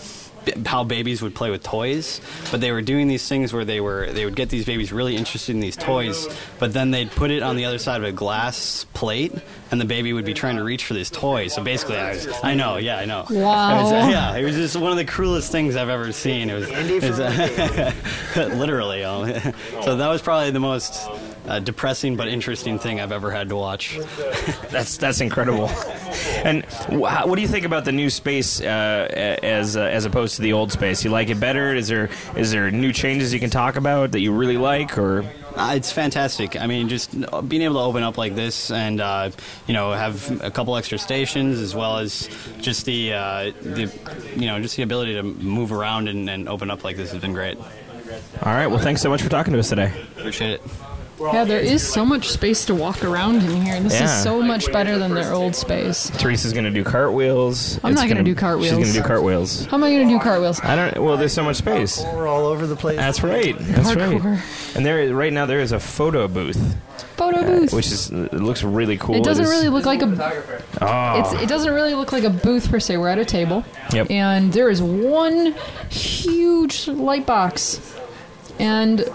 b- how babies would play with toys, but they were doing these things where they were they would get these babies really interested in these toys, but then they'd put it on the other side of a glass plate, and the baby would be trying to reach for this toy. So basically, I was I know, yeah, I know. Wow. [LAUGHS] It was, yeah, it was just one of the cruelest things I've ever seen. It was, it was, uh, [LAUGHS] literally. um, [LAUGHS] so that was probably the most uh, depressing but interesting thing I've ever had to watch. [LAUGHS] That's that's incredible. And wh- what do you think about the new space uh, as uh, as opposed to the old space? You like it better? Is there is there new changes you can talk about that you really like, or Uh, it's fantastic. I mean, just being able to open up like this and uh, you know have a couple extra stations as well as just the uh, the you know just the ability to move around and, and open up like this has been great. All right. Well, thanks so much for talking to us today. Appreciate it. Yeah, there is so much space to walk around in here. This Yeah. is so much better than their old space. Teresa's gonna do cartwheels. I'm It's not gonna do cartwheels. She's gonna do cartwheels. How am I going to do cartwheels? I don't. Well, there's so much space. We're all over the place. That's right. That's Parkour. right. And there, is, right now, there is a photo booth, Photo uh, booth. which is it looks really cool. it doesn't is- really look like a. Oh. It's, it doesn't really look like a booth per se. We're at a table, Yep. and there is one huge light box, and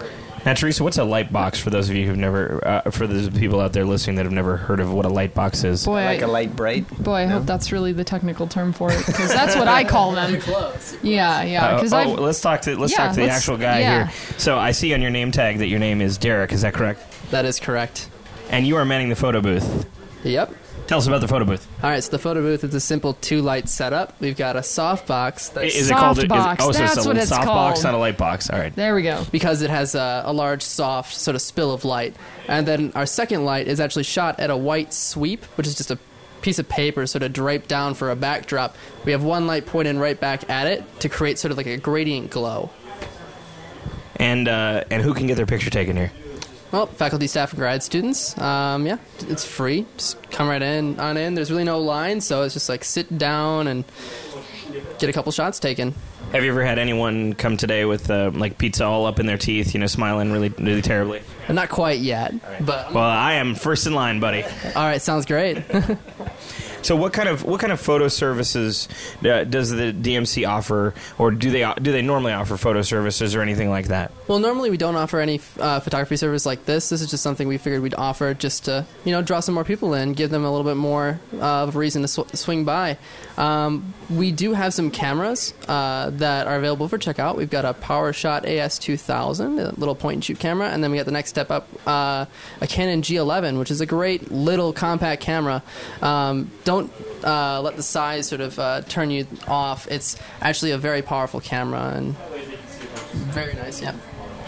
Now, Teresa, what's a light box for those of you who've never, uh, for those people out there listening that have never heard of what a light box is? Boy, like I- a light bright. boy, I hope that's really the technical term for it because that's what I call them. [LAUGHS] Yeah, yeah. Uh, Because oh, I let's talk to let's Yeah, talk to the actual guy yeah. here. So I see on your name tag that your name is Derek. Is that correct? That is correct. And you are manning the photo booth. Yep. Tell us about the photo booth. All right, so the photo booth is a simple two light setup. We've got a soft box. That's Is it called? Is, Softbox, oh, so that's it's a what it's soft box, called. not a light box. All right. there we go. because it has a, a large, soft sort of spill of light. And then our second light is actually shot at a white sweep, which is just a piece of paper sort of draped down for a backdrop. We have one light pointing right back at it to create sort of like a gradient glow. And uh, and who can get their picture taken here? Well, faculty, staff, and grad students. Um, yeah, it's free. Just come right in, on in. There's really no line, so it's just like sit down and get a couple shots taken. Have you ever had anyone come today with uh, like pizza all up in their teeth, you know, smiling really, really terribly? Not quite yet, but Well, I am first in line, buddy. all right, sounds great. [LAUGHS] So, what kind of what kind of photo services uh, does the DMC offer, or do they do they normally offer photo services or anything like that? Well, normally we don't offer any uh, photography service like this. This is just something we figured we'd offer just to, you know, draw some more people in, give them a little bit more uh, of a reason to sw- swing by. Um, we do have some cameras uh, that are available for checkout. We've got a PowerShot AS2000, a little point and shoot camera, and then we got the next step up, uh, a Canon G11, which is a great little compact camera. Um, don't uh, let the size sort of uh, turn you off. It's actually a very powerful camera and very nice. Yeah.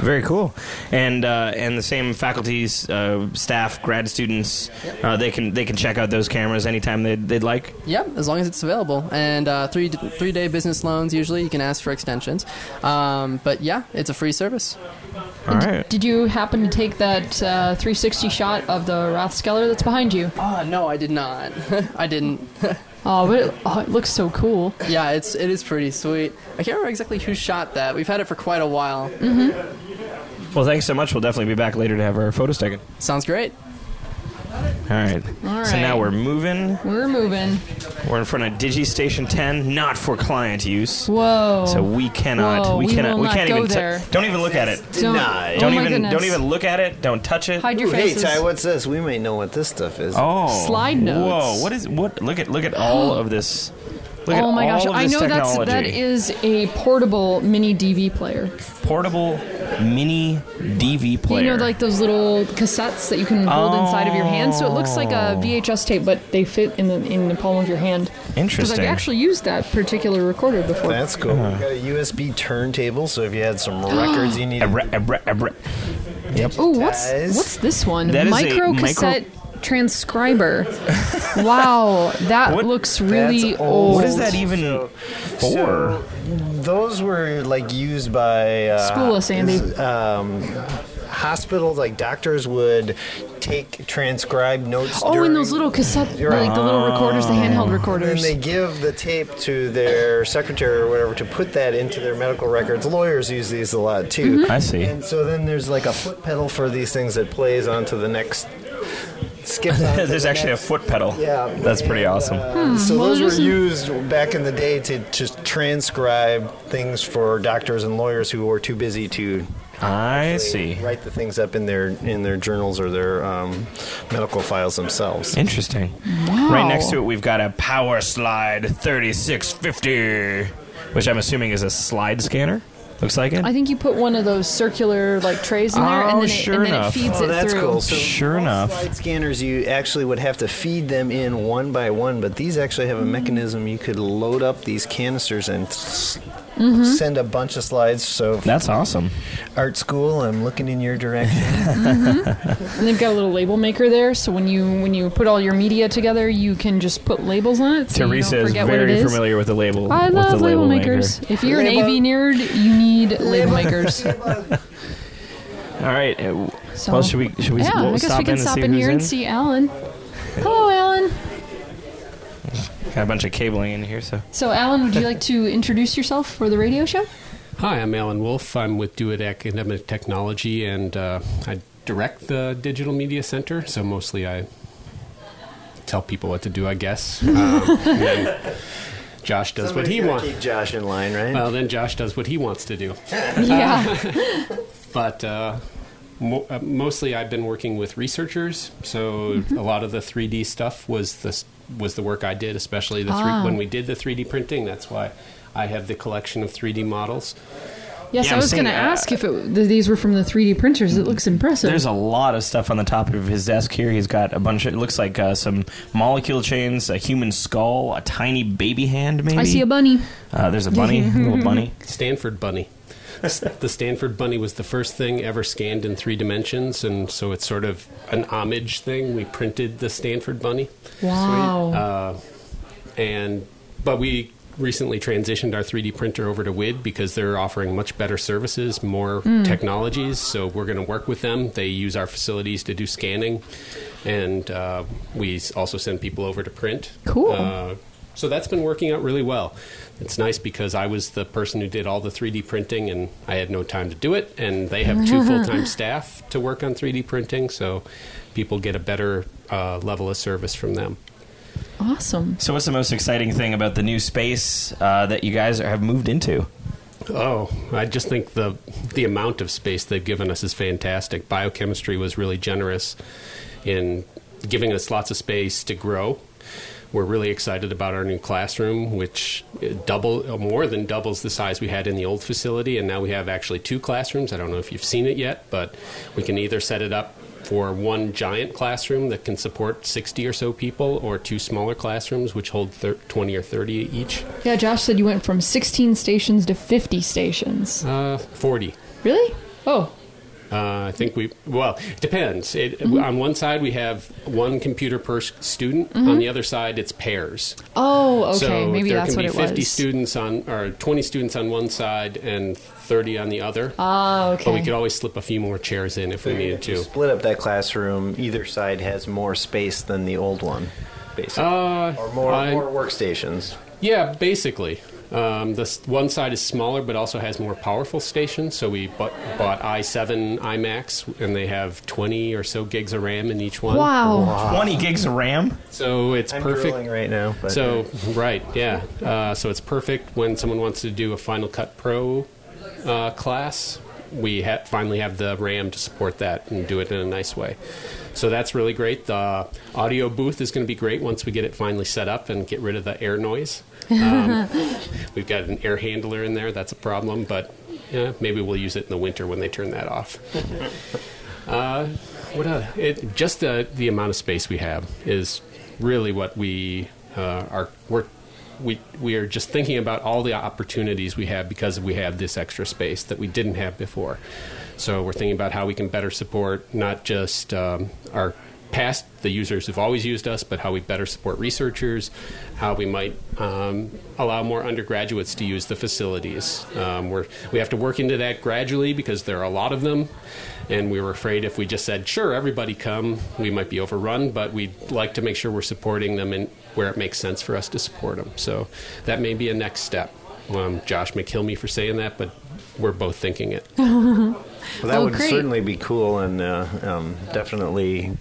Very cool, and uh, and the same faculties, uh, staff, grad students, uh, they can they can check out those cameras anytime they'd, they'd like. Yep, as long as it's available. And uh, three three day business loans usually you can ask for extensions. Um, but yeah, it's a free service. All right. Did you happen to take that uh, 360 shot of the Rathskeller that's behind you? Oh no, I did not. [LAUGHS] I didn't. [LAUGHS] Oh, but it, oh, it looks so cool. yeah, it's it is pretty sweet. I can't remember exactly who shot that. We've had it for quite a while. Mm-hmm. Well, thanks so much. We'll definitely be back later to have our photos taken. Sounds great. All right. All So now we're moving. We're moving. We're in front of DigiStation 10, not for client use. Whoa. So we cannot. Whoa, we we cannot. will we not can't go even. t- there. don't even look at it. Don't- Denied. oh Don't my even. goodness. Don't even look at it. Don't touch it. Hide your Ooh, hey, faces. Ty, what's this? We may know what this stuff is. Oh. Slide notes. Whoa. What is? What? Look at. Look at all [GASPS] of this. Look at oh my gosh, all of I know that's technology. that is a portable mini DV player. portable mini DV player. You know, like those little cassettes that you can hold inside of your hand. So it looks like a Oh. VHS tape, but they fit in the in the palm of your hand. Interesting. Because I've actually used that particular recorder before. That's cool. Uh-huh. We've got a USB turntable, so if you had some [GASPS] records you needed. Yep. Oh, what's what's this one? That is a micro micro- cassette transcriber. wow, that looks really That's old. What is that even for? So, those were like used by uh, School us, Andy. is, Um, hospitals, like doctors, would take transcribed notes. Oh, during, and those little cassette, Right. like the little recorders, the handheld recorders. And they give the tape to their secretary or whatever to put that into their medical records. Lawyers use these a lot too. Mm-hmm. I see. And so then there's like a foot pedal for these things that plays onto the next. Skips [LAUGHS] on There's the actually next- a foot pedal. Yeah, That's pretty awesome. uh, Hmm, so those were used back in the day to just transcribe things for doctors and lawyers who were too busy to I see. write the things up in their in their journals or their um, medical files themselves. Interesting. Wow. Right next to it, we've got a Power Slide 3650, which I'm assuming is a slide scanner. Looks like it. I think you put one of those circular like trays in there, Oh, and then, sure it, and then enough. it feeds Oh, it that's through. cool. So Sure most enough. Slide scanners, you actually would have to feed them in one by one, but these actually have a hmm. mechanism you could load up these canisters and s- Mhm. send a bunch of slides. So That's awesome. Art school, I'm looking in your direction. [LAUGHS] Mhm. And they've got a little label maker there, so when you when you put all your media together, you can just put labels on it. So Teresa you don't is forget what it very is. familiar with the label. I love label, label makers. maker. If you're an AV nerd, you need label makers. [LAUGHS] All right. uh, So- well, should we should we yeah, we'll I guess stop we can in stop see in here in? and see Alan. Hello, Alan. Got a bunch of cabling in here, so So, Alan, would you like to introduce yourself for the radio show? Hi, I'm Alan Wolf. I'm with DoIT Academic Technology, and uh, I direct the Digital Media Center. So mostly I tell people what to do, I guess. [LAUGHS] Um, and then Josh does what he gotta wants. Keep Josh in line, right? Well, then Josh does what he wants to do. Yeah. Uh, [LAUGHS] but uh, mo- uh, mostly, I've been working with researchers. So Mhm. a lot of the 3D stuff was the s- was the work I did, especially the three, Ah. when we did the 3D printing. That's why I have the collection of 3D models. Yes, Yeah, I was going to uh, ask if it, th- these were from the 3D printers. It looks impressive. There's a lot of stuff on the top of his desk here. He's got a bunch of. It looks like uh, some molecule chains, a human skull, a tiny baby hand. Maybe I see a bunny. Uh, there's a [LAUGHS] bunny, a little bunny. Stanford bunny. The Stanford bunny was the first thing ever scanned in three dimensions, and so it's sort of an homage thing. We printed the Stanford bunny. Wow. Uh, and but we recently transitioned our 3D printer over to WID because they're offering much better services, more Mm. technologies. So we're going to work with them. They use our facilities to do scanning, and uh, we also send people over to print. Cool. Uh, so that's been working out really well. It's nice because I was the person who did all the 3D printing and I had no time to do it. And they have two [LAUGHS] full time staff to work on 3D printing, so people get a better uh, level of service from them. Awesome. So, what's the most exciting thing about the new space uh, that you guys have moved into? Oh, I just think the the amount of space they've given us is fantastic. Biochemistry was really generous in giving us lots of space to grow. We're really excited about our new classroom, which double more than doubles the size we had in the old facility, and now we have actually two classrooms. I don't know if you've seen it yet, but we can either set it up for one giant classroom that can support 60 or so people, or two smaller classrooms which hold thir- 20 or 30 each. Yeah, Josh said you went from 16 stations to 50 stations. Uh, 40. Really? Oh, Uh, I think we well it depends. It, Mhm. On one side we have one computer per s- student. Mhm. On the other side it's pairs. oh, okay. So Maybe there can be 50 students on or 20 students on one side and 30 on the other. Oh, okay. But we could always slip a few more chairs in if we needed to. Split up that classroom. Either side has more space than the old one, basically, Uh, or more I- more workstations. Yeah, basically. Um, the one side is smaller, but also has more powerful stations. So we bought, bought i7 iMacs, and they have 20 or so gigs of RAM in each one. Wow. 20 gigs of RAM? So it's I'm perfect drooling right now. But So right, yeah. Uh, so it's perfect when someone wants to do a Final Cut Pro uh, class. We ha- finally have the RAM to support that and do it in a nice way. So that's really great. The audio booth is going to be great once we get it finally set up and get rid of the air noise. Um, [LAUGHS] we've got an air handler in there. That's a problem, but yeah, maybe we'll use it in the winter when they turn that off. [LAUGHS] Uh, what uh, it, just the the amount of space we have is really what we uh, are we're, we we are just thinking about all the opportunities we have because we have this extra space that we didn't have before. So we're thinking about how we can better support not just um, our past the users who've always used us, but how we better support researchers, how we might um, allow more undergraduates to use the facilities. Um, we're, we have to work into that gradually because there are a lot of them, and we were afraid if we just said, sure, everybody come, we might be overrun, but we'd like to make sure we're supporting them and where it makes sense for us to support them. So that may be a next step. Um, Josh may kill me for saying that, but we're both thinking it. [LAUGHS] Well, that Oh, would great. certainly be cool and uh, um, definitely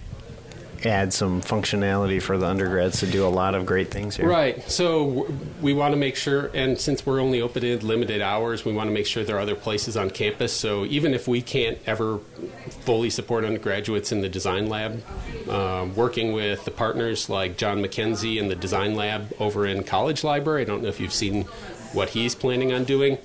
add some functionality for the undergrads to do a lot of great things here. Right. So we want to make sure, and since we're only open in limited hours, we want to make sure there are other places on campus. So even if we can't ever fully support undergraduates in the design lab, um, working with the partners like John McKenzie in the design lab over in College Library, I don't know if you've seen what he's planning on doing,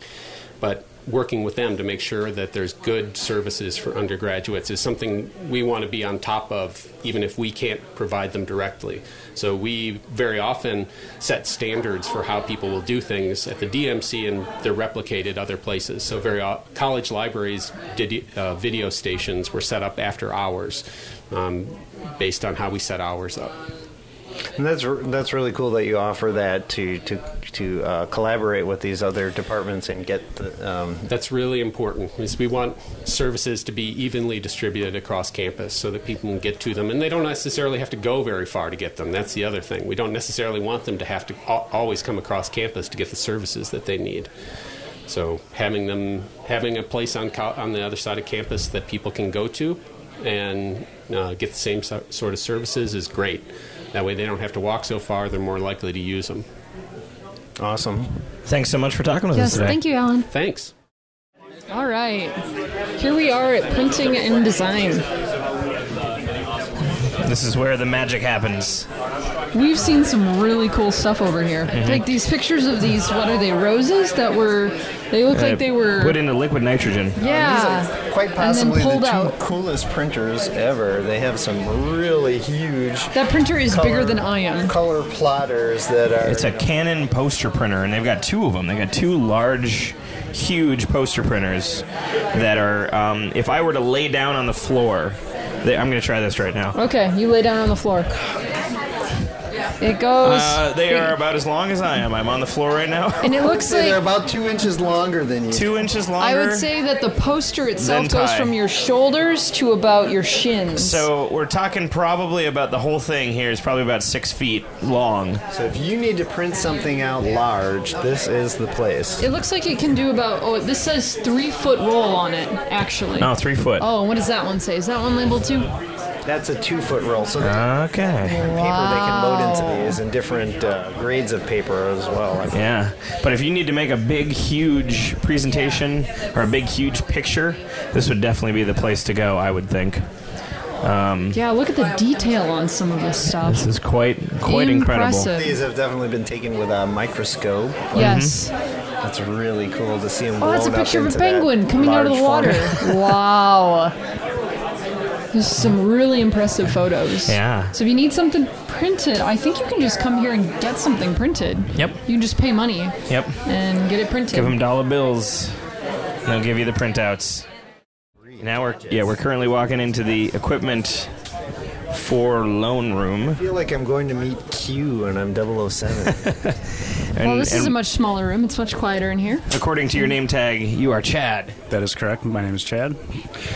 but working with them to make sure that there's good services for undergraduates is something we want to be on top of, even if we can't provide them directly. So we very often set standards for how people will do things at the DMC, and they're replicated other places. So very o- college libraries did uh, video stations were set up after hours, um, based on how we set hours up. And that's that's really cool that you offer that to to to uh, collaborate with these other departments and get the. Um, That's really important. Is we want services to be evenly distributed across campus so that people can get to them, and they don't necessarily have to go very far to get them. That's the other thing. We don't necessarily want them to have to always come across campus to get the services that they need. So having them having a place on co- on the other side of campus that people can go to and uh, get the same so- sort of services is great. That way, they don't have to walk so far. They're more likely to use them. Awesome. Thanks so much for talking with us today. thank you, Alan. Thanks. All right. Here we are at Printing and Design. This is where the magic happens. We've seen some really cool stuff over here. Mhm. Like these pictures of these, what are they, roses that were, they look like they were. put into liquid nitrogen. Yeah. These are quite And possibly then the two out. coolest printers ever. They have some really huge. That printer is bigger than I am. Color plotters that are. It's a Canon poster printer, and they've got two of them. They got two large, huge poster printers that are. Um, if I were to lay down on the floor, they, I'm going to try this right now. Okay, you lay down on the floor. It goes. Uh, they are about as long as I am. I'm on the floor right now. And it looks [LAUGHS] like- they're about two inches longer than you. Two inches longer. I would say that the poster itself goes tie. from your shoulders to about your shins. So we're talking probably about the whole thing here is probably about six feet long. So if you need to print something out large, this is the place. It looks like it can do about. Oh, this says three foot roll on it, actually. Oh, three foot. Oh, what does that one say? Is that one labeled too? That's a two foot roll. So they Okay. paper they can load into these and different uh, grades of paper as well. I think. Yeah, but if you need to make a big, huge presentation or a big, huge picture, this would definitely be the place to go. I would think. Um, Yeah, look at the detail on some of this stuff. This is quite quite incredible. Impressive. These have definitely been taken with a microscope. Yes. That's really cool to see them. Oh, that's a picture of a penguin coming out of the water. [LAUGHS] wow. There's some really impressive photos. Yeah. So if you need something printed, I think you can just come here and get something printed. Yep. You can just pay money Yep. and get it printed. Give them dollar bills. And they'll give you the printouts. Now we're yeah we're currently walking into the equipment for loan room. I feel like I'm going to meet Q and I'm 007. [LAUGHS] And, well, this is a much smaller room. It's much quieter in here. according to your name tag, you are Chad. That is correct. My name is Chad.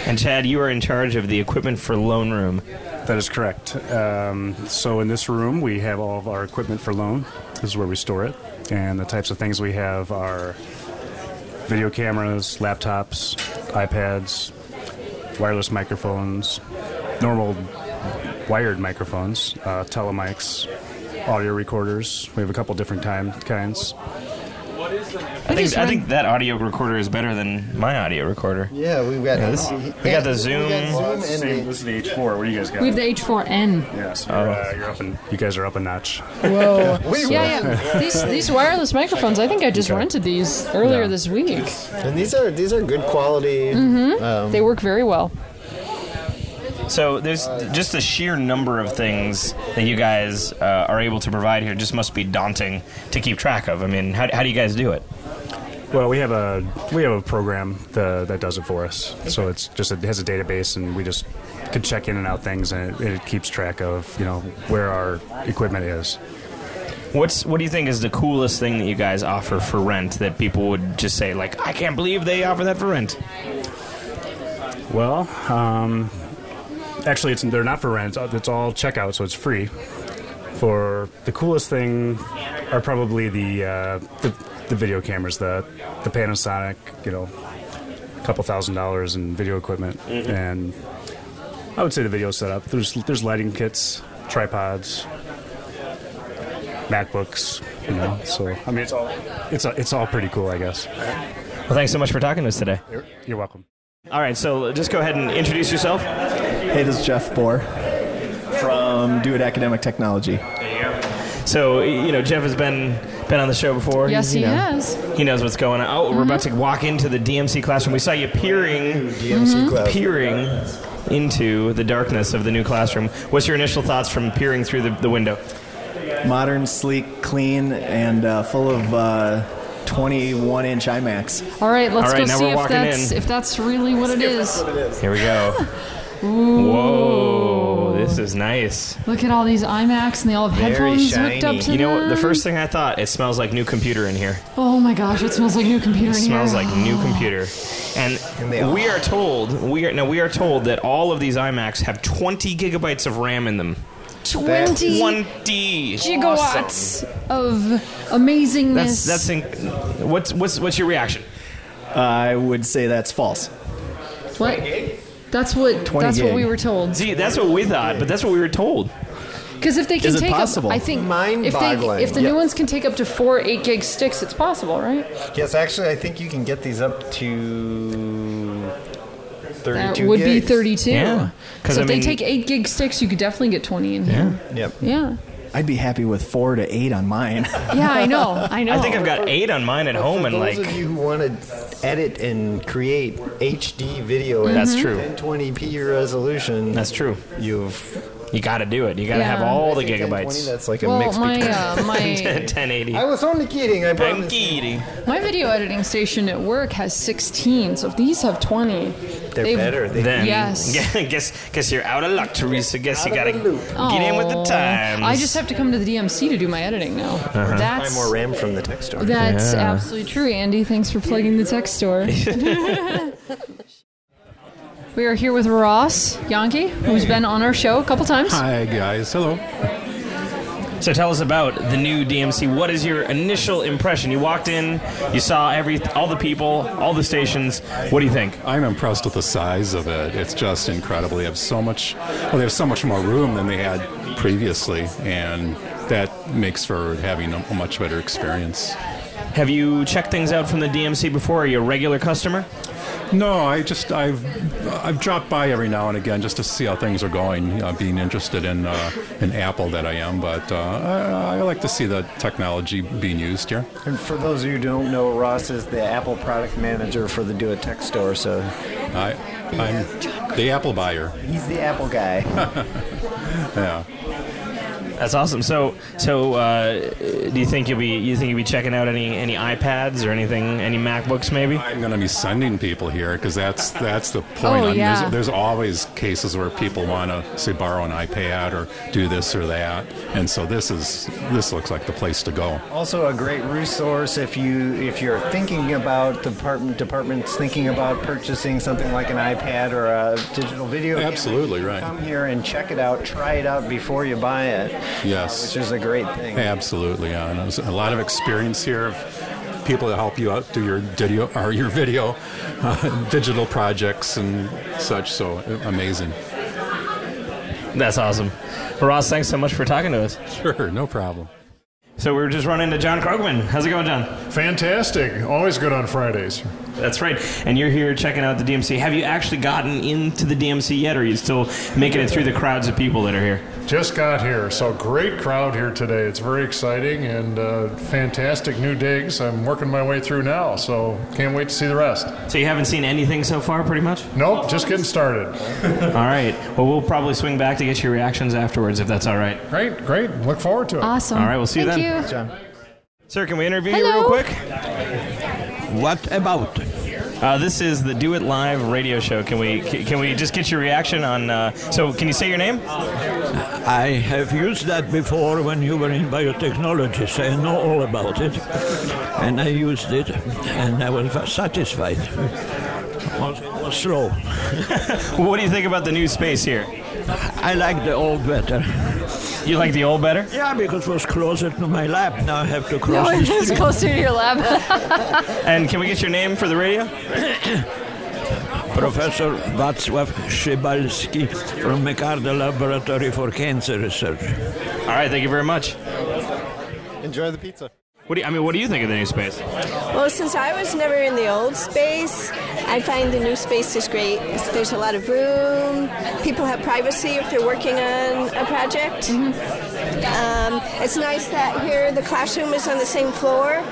And Chad, you are in charge of the equipment for loan room. That is correct. Um, so in this room, we have all of our equipment for loan. This is where we store it. And the types of things we have are video cameras, laptops, iPads, wireless microphones, normal wired microphones, uh, telemics, audio recorders. We have a couple different time kinds. I think I think that audio recorder is better than my audio recorder. Yeah, we've got Yeah, this- we got the Zoom. Zoom Same, and this is the H4. What do you guys got? We have the H4n. Yeah, so you're, uh, you're up in, you guys are up a notch. Whoa. [LAUGHS] yeah, yeah. These, these wireless microphones, I think I just Okay. rented these earlier Yeah. this week. and these are these are good quality. hmm Um, they work very well. So there's just the sheer number of things that you guys uh, are able to provide here. Just must be daunting to keep track of. I mean, how, how do you guys do it? Well, we have a we have a program that, that does it for us. So it's just it has a database, and we just can check in and out things, and it, it keeps track of you know where our equipment is. What's what do you think is the coolest thing that you guys offer for rent that people would just say like, I can't believe they offer that for rent? Well, um, actually, it's they're not for rent. It's all checkout, so it's free. For the coolest thing are probably the uh, the, the video cameras, the the Panasonic, you know, a couple thousand dollars in video equipment, Mhm. and I would say the video setup. There's there's lighting kits, tripods, MacBooks, you know. So I mean, it's all it's it's all pretty cool, I guess. Well, thanks so much for talking to us today. You're, you're welcome. All right, so just go ahead and introduce yourself. Hey, this is Jeff Bohr from DoIT Academic Technology. So, you know, Jeff has been Been on the show before. Yes, You he know. has. He knows what's going on. Oh, we're about to walk into the DMC classroom. We saw you peering, DMC Mhm. peering into the darkness of the new classroom. What's your initial thoughts from peering through the, the window? Modern, sleek, clean, and uh, full of uh, 21 inch iMacs. All right, let's All right, go now see we're if that's in. if that's really what it is. Here we go. [LAUGHS] Ooh. Whoa, this is nice. Look at all these iMacs, and they all have headphones hooked up to You know, what? the first thing I thought, it smells like new computer in here. Oh my gosh, it smells like new computer It in smells here. like new computer. And, we are told we are no we are told that all of these iMacs have 20 gigabytes of RAM in them. 20 20 gigawatts of amazingness. That's that's in, what's what's what's your reaction? I would say that's false. what? That's what 20 that's what we were told. See, that's what we thought, but that's what we were told. Because if they can Is it take possible? up, I think if they Mind-boggling. if the Yeah. new ones can take up to four eight gig sticks, it's possible, right? Yes, actually, I think you can get these up to 32 That would gigs. be 32. Yeah. 'Cause, So I if mean- they take 8 gig sticks, you could definitely get 20 in here. Yep. Yeah. I'd be happy with four to eight on mine. [LAUGHS] Yeah, I know. I know. I think I've got eight on mine at home, For and those like of you who want to edit and create HD video at That's true. 1020p resolution, that's true. you've You got to do it. You got to Yeah. have all the gigabytes. That's like a Well, mix my, between. uh, my [LAUGHS] [LAUGHS] 1080. I was only kidding. I I'm promise. kidding. my video editing station at work has 16, so if these have 20, They're they've- better. They Then Yes. [LAUGHS] guess guess you're out of luck, Teresa. Guess you Out gotta the loop. get in with the Aw. times. I just have to come to the DMC to do my editing now. Uh-huh. buy That's more RAM from the tech store. that's Yeah. absolutely true, Andy. Thanks for plugging the tech store. We are here with Ross Yankee, who's been on our show a couple times. Hi, guys. Hello. So tell us about the new DMC. What is your initial impression? You walked in, you saw every all the people, all the stations. What do you think? I'm impressed with the size of it. It's just incredible. They have so much. Well, they have so much more room than they had previously, and that makes for having a, a much better experience. Have you checked things out from the DMC before? Are you a regular customer? No, I just I've I've dropped by every now and again just to see how things are going. Uh, being interested in uh, in Apple that I am, but uh, I, I like to see the technology being used here. And for those of you who don't know, Ross is the Apple product manager for the DoIT Tech store, so I I'm the Apple buyer. he's the Apple guy. [LAUGHS] Yeah. That's awesome. So, so uh, do you think you'll be you think you'll be checking out any any iPads or anything, any MacBooks maybe? I'm going to be sending people here because that's that's the point. Oh, yeah. there's, there's always cases where people want to say borrow an iPad or do this or that, and so this is this looks like the place to go. Also, a great resource if you if you're thinking about department departments thinking about purchasing something like an iPad or a digital video. camera, Absolutely right. Come here and check it out. Try it out before you buy it. Yes. which is a great thing. Absolutely, yeah. And there's a lot of experience here of people to help you out do your video or your video, uh, [LAUGHS] digital projects and such. So amazing. That's awesome. Well, Ross, thanks so much for talking to us. Sure, no problem. So we were just running into John Krogman. How's it going, John? Fantastic. Always good on Fridays. That's right. And you're here checking out the DMC. Have you actually gotten into the DMC yet, or are you still making it through the crowds of people that are here? Just got here, so great crowd here today. It's very exciting and uh, fantastic new digs. I'm working my way through now, so can't wait to see the rest. So you haven't seen anything so far, pretty much? Nope, just getting started. [LAUGHS] all right. Well, we'll probably swing back to get your reactions afterwards, if that's all right. Great, great. Look forward to it. Awesome. All right, we'll see you Thank then. you. John. Sir, can we interview you real quick? What about? Uh, this is the Do It Live radio show. Can we can we just get your reaction on? Uh, so, can you say your name? I have used that before when you were in biotechnology, so I know all about it. And I used it, and I was satisfied. Was, was slow. [LAUGHS] what do you think about the new space here? I like the old better. You like the old better? Yeah, because it was closer to my lab. Now I have to No, cross the it's street. closer to your lab. [LAUGHS] And can we get your name for the radio? [COUGHS] Professor Wacław Szybalski from McArdle Laboratory for Cancer Research. All right, thank you very much. Enjoy the pizza. What do you, I mean? What do you think of the new space? Well, since I was never in the old space, I find the new space is great. There's a lot of room. People have privacy if they're working on a project. Um, It's nice that here the classroom is on the same floor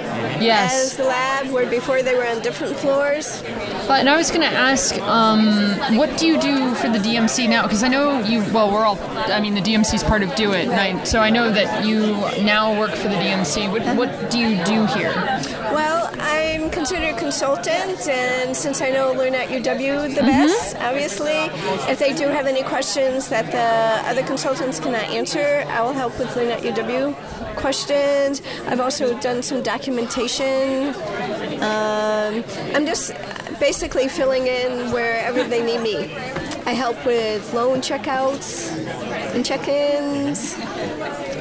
Yes. as the lab, where before they were on different floors. But and I was going to ask, um, what do you do for the DMC now? Because I know you. Well, we're all. I mean, the DMC is part of DoIT, and I, so I know that you now work for the DMC. What what do you do here? Well, I'm considered a consultant, and since I know Learn@UW the Mhm. best, obviously, if they do have any questions that the other consultants cannot answer, I will help with Learn@UW questions. I've also done some documentation. Um, I'm just basically filling in wherever they need me. I help with loan checkouts and check-ins.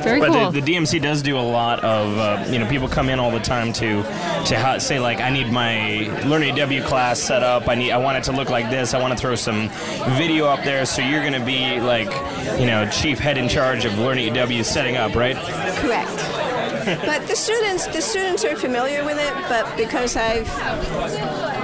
Very cool. but the, the DMC does do a lot of uh, you know people come in all the time to to ha- say like I need my Learn AW class set up. I need I want it to look like this. I want to throw some video up there. So you're going to be like you know chief head in charge of Learn@UW setting up, right? Correct. But the students, the students are familiar with it. But because I've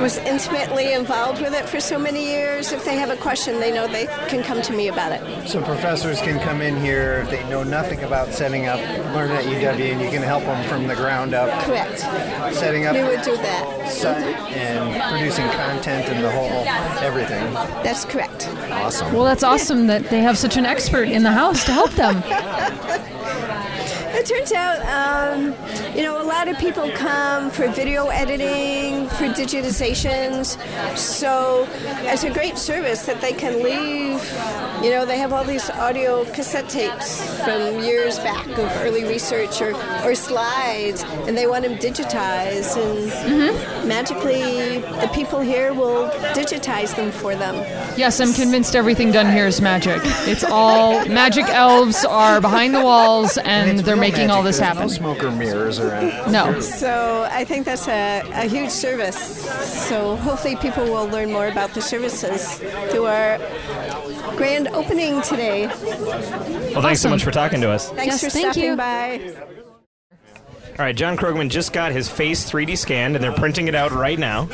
was intimately involved with it for so many years, if they have a question, they know they can come to me about it. So professors can come in here if they know nothing about setting up Learn@UW, and you can help them from the ground up. Correct. Setting up We would do that. site and producing content and the whole everything. That's correct. Awesome. Well, that's awesome that they have such an expert in the house to help them. [LAUGHS] It turns out, um, you know, a lot of people come for video editing, for digitizations. So it's a great service that they can leave. You know, they have all these audio cassette tapes from years back of early research or, or slides, and they want them digitized. And magically, the people here will digitize them for them. Yes, I'm convinced everything done here is magic. It's all magic elves are behind the walls and they're making all this happen. No smoke or mirrors around. No. So I think that's a, a huge service. So hopefully people will learn more about the services through our grand opening today. Well, thanks so much for talking to us. Thanks for stopping by. All right, John Krogman just got his face 3D scanned, and they're printing it out right now.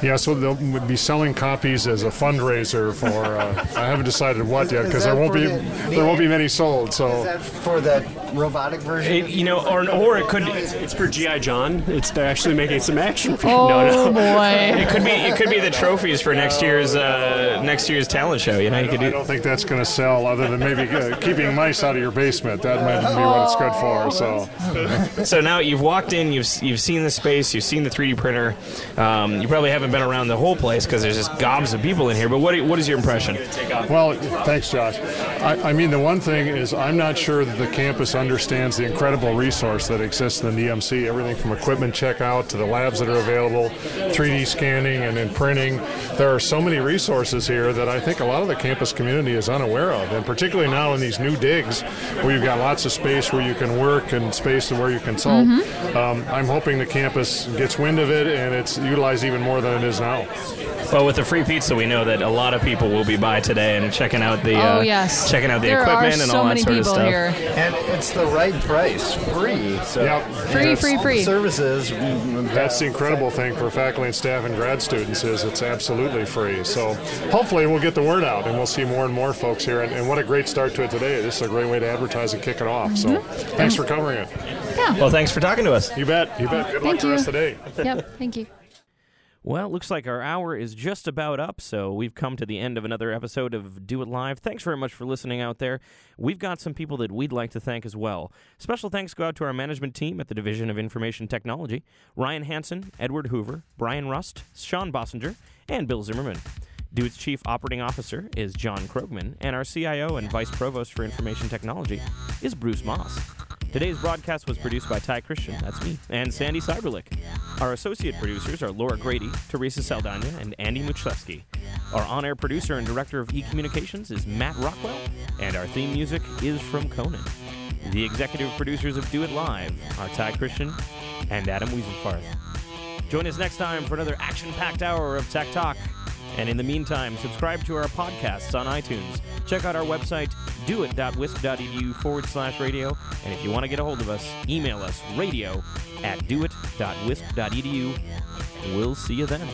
Yeah, so they'll be selling copies as a fundraiser for. Uh, I haven't decided what yet because there won't be the- there won't be many sold. Is So that for the robotic version? you know, or or it could. It's for GI John. It's they're actually making some action. For, Oh, no, no. boy. It could be it could be the trophies for next year's uh, next year's talent show. You know, you could Do. I do. don't think that's going to sell, other than maybe uh, keeping mice out of your basement. That might be what it's good for. So [LAUGHS] So now you've walked in, you've you've seen the space, you've seen the 3D printer. Um, you probably haven't been around the whole place because there's just gobs of people in here. But what what is your impression? Well, thanks, Josh. I, I mean, the one thing is, I'm not sure that the campus understands the incredible resource that exists in the DMC. Everything from equipment checkout to the labs that are available, 3D scanning, and then printing. There are so many resources here that I think a lot of the campus community is unaware of, and particularly now in these new digs, where you've got lots of space where you can work and space where you consult. Um, I'm hoping the campus gets wind of it and it's utilized even more than it is now. Well, with the free pizza, we know that a lot of people will be by today and checking out the uh, Oh, yes. checking out the There are equipment and so all that sort of stuff. here. And it's the right price, free. So Yep. Free, free, free. services. mm, That's the incredible thing for faculty and staff and grad students is it's absolutely free. So hopefully we'll get the word out and we'll see more and more folks here. And, and what a great start to it today. This is a great way to advertise and kick it off. So thanks for covering it. Yeah. Well, thanks for talking to us. You bet. You bet. Good luck Thank the you. rest of the day. Yep, thank you. Well, it looks like our hour is just about up, so we've come to the end of another episode of Do It Live. Thanks very much for listening out there. We've got some people that we'd like to thank as well. Special thanks go out to our management team at the Division of Information Technology Ryan Hansen, Edward Hoover, Brian Rust, Sean Bossinger, and Bill Zimmerman. It's Chief Operating Officer is John Krogman, and our CIO and Vice Provost for Information Technology is Bruce Maas. Today's broadcast was produced by Ty Christian, that's me, and Sandy Cyberlick. Our associate producers are Laura Grady, Teresa Saldana, and Andy Muchleski. Our on air producer and director of e communications is Matt Rockwell, and our theme music is from Conan. The executive producers of DoIT Live are Ty Christian and Adam Wiesenfarth. Join us next time for another action packed hour of Tech Talk. And in the meantime, subscribe to our podcasts on iTunes. Check out our website, doit.wisc.edu forward slash radio. And if you want to get a hold of us, email us radio at doit.wisc.edu. We'll see you then.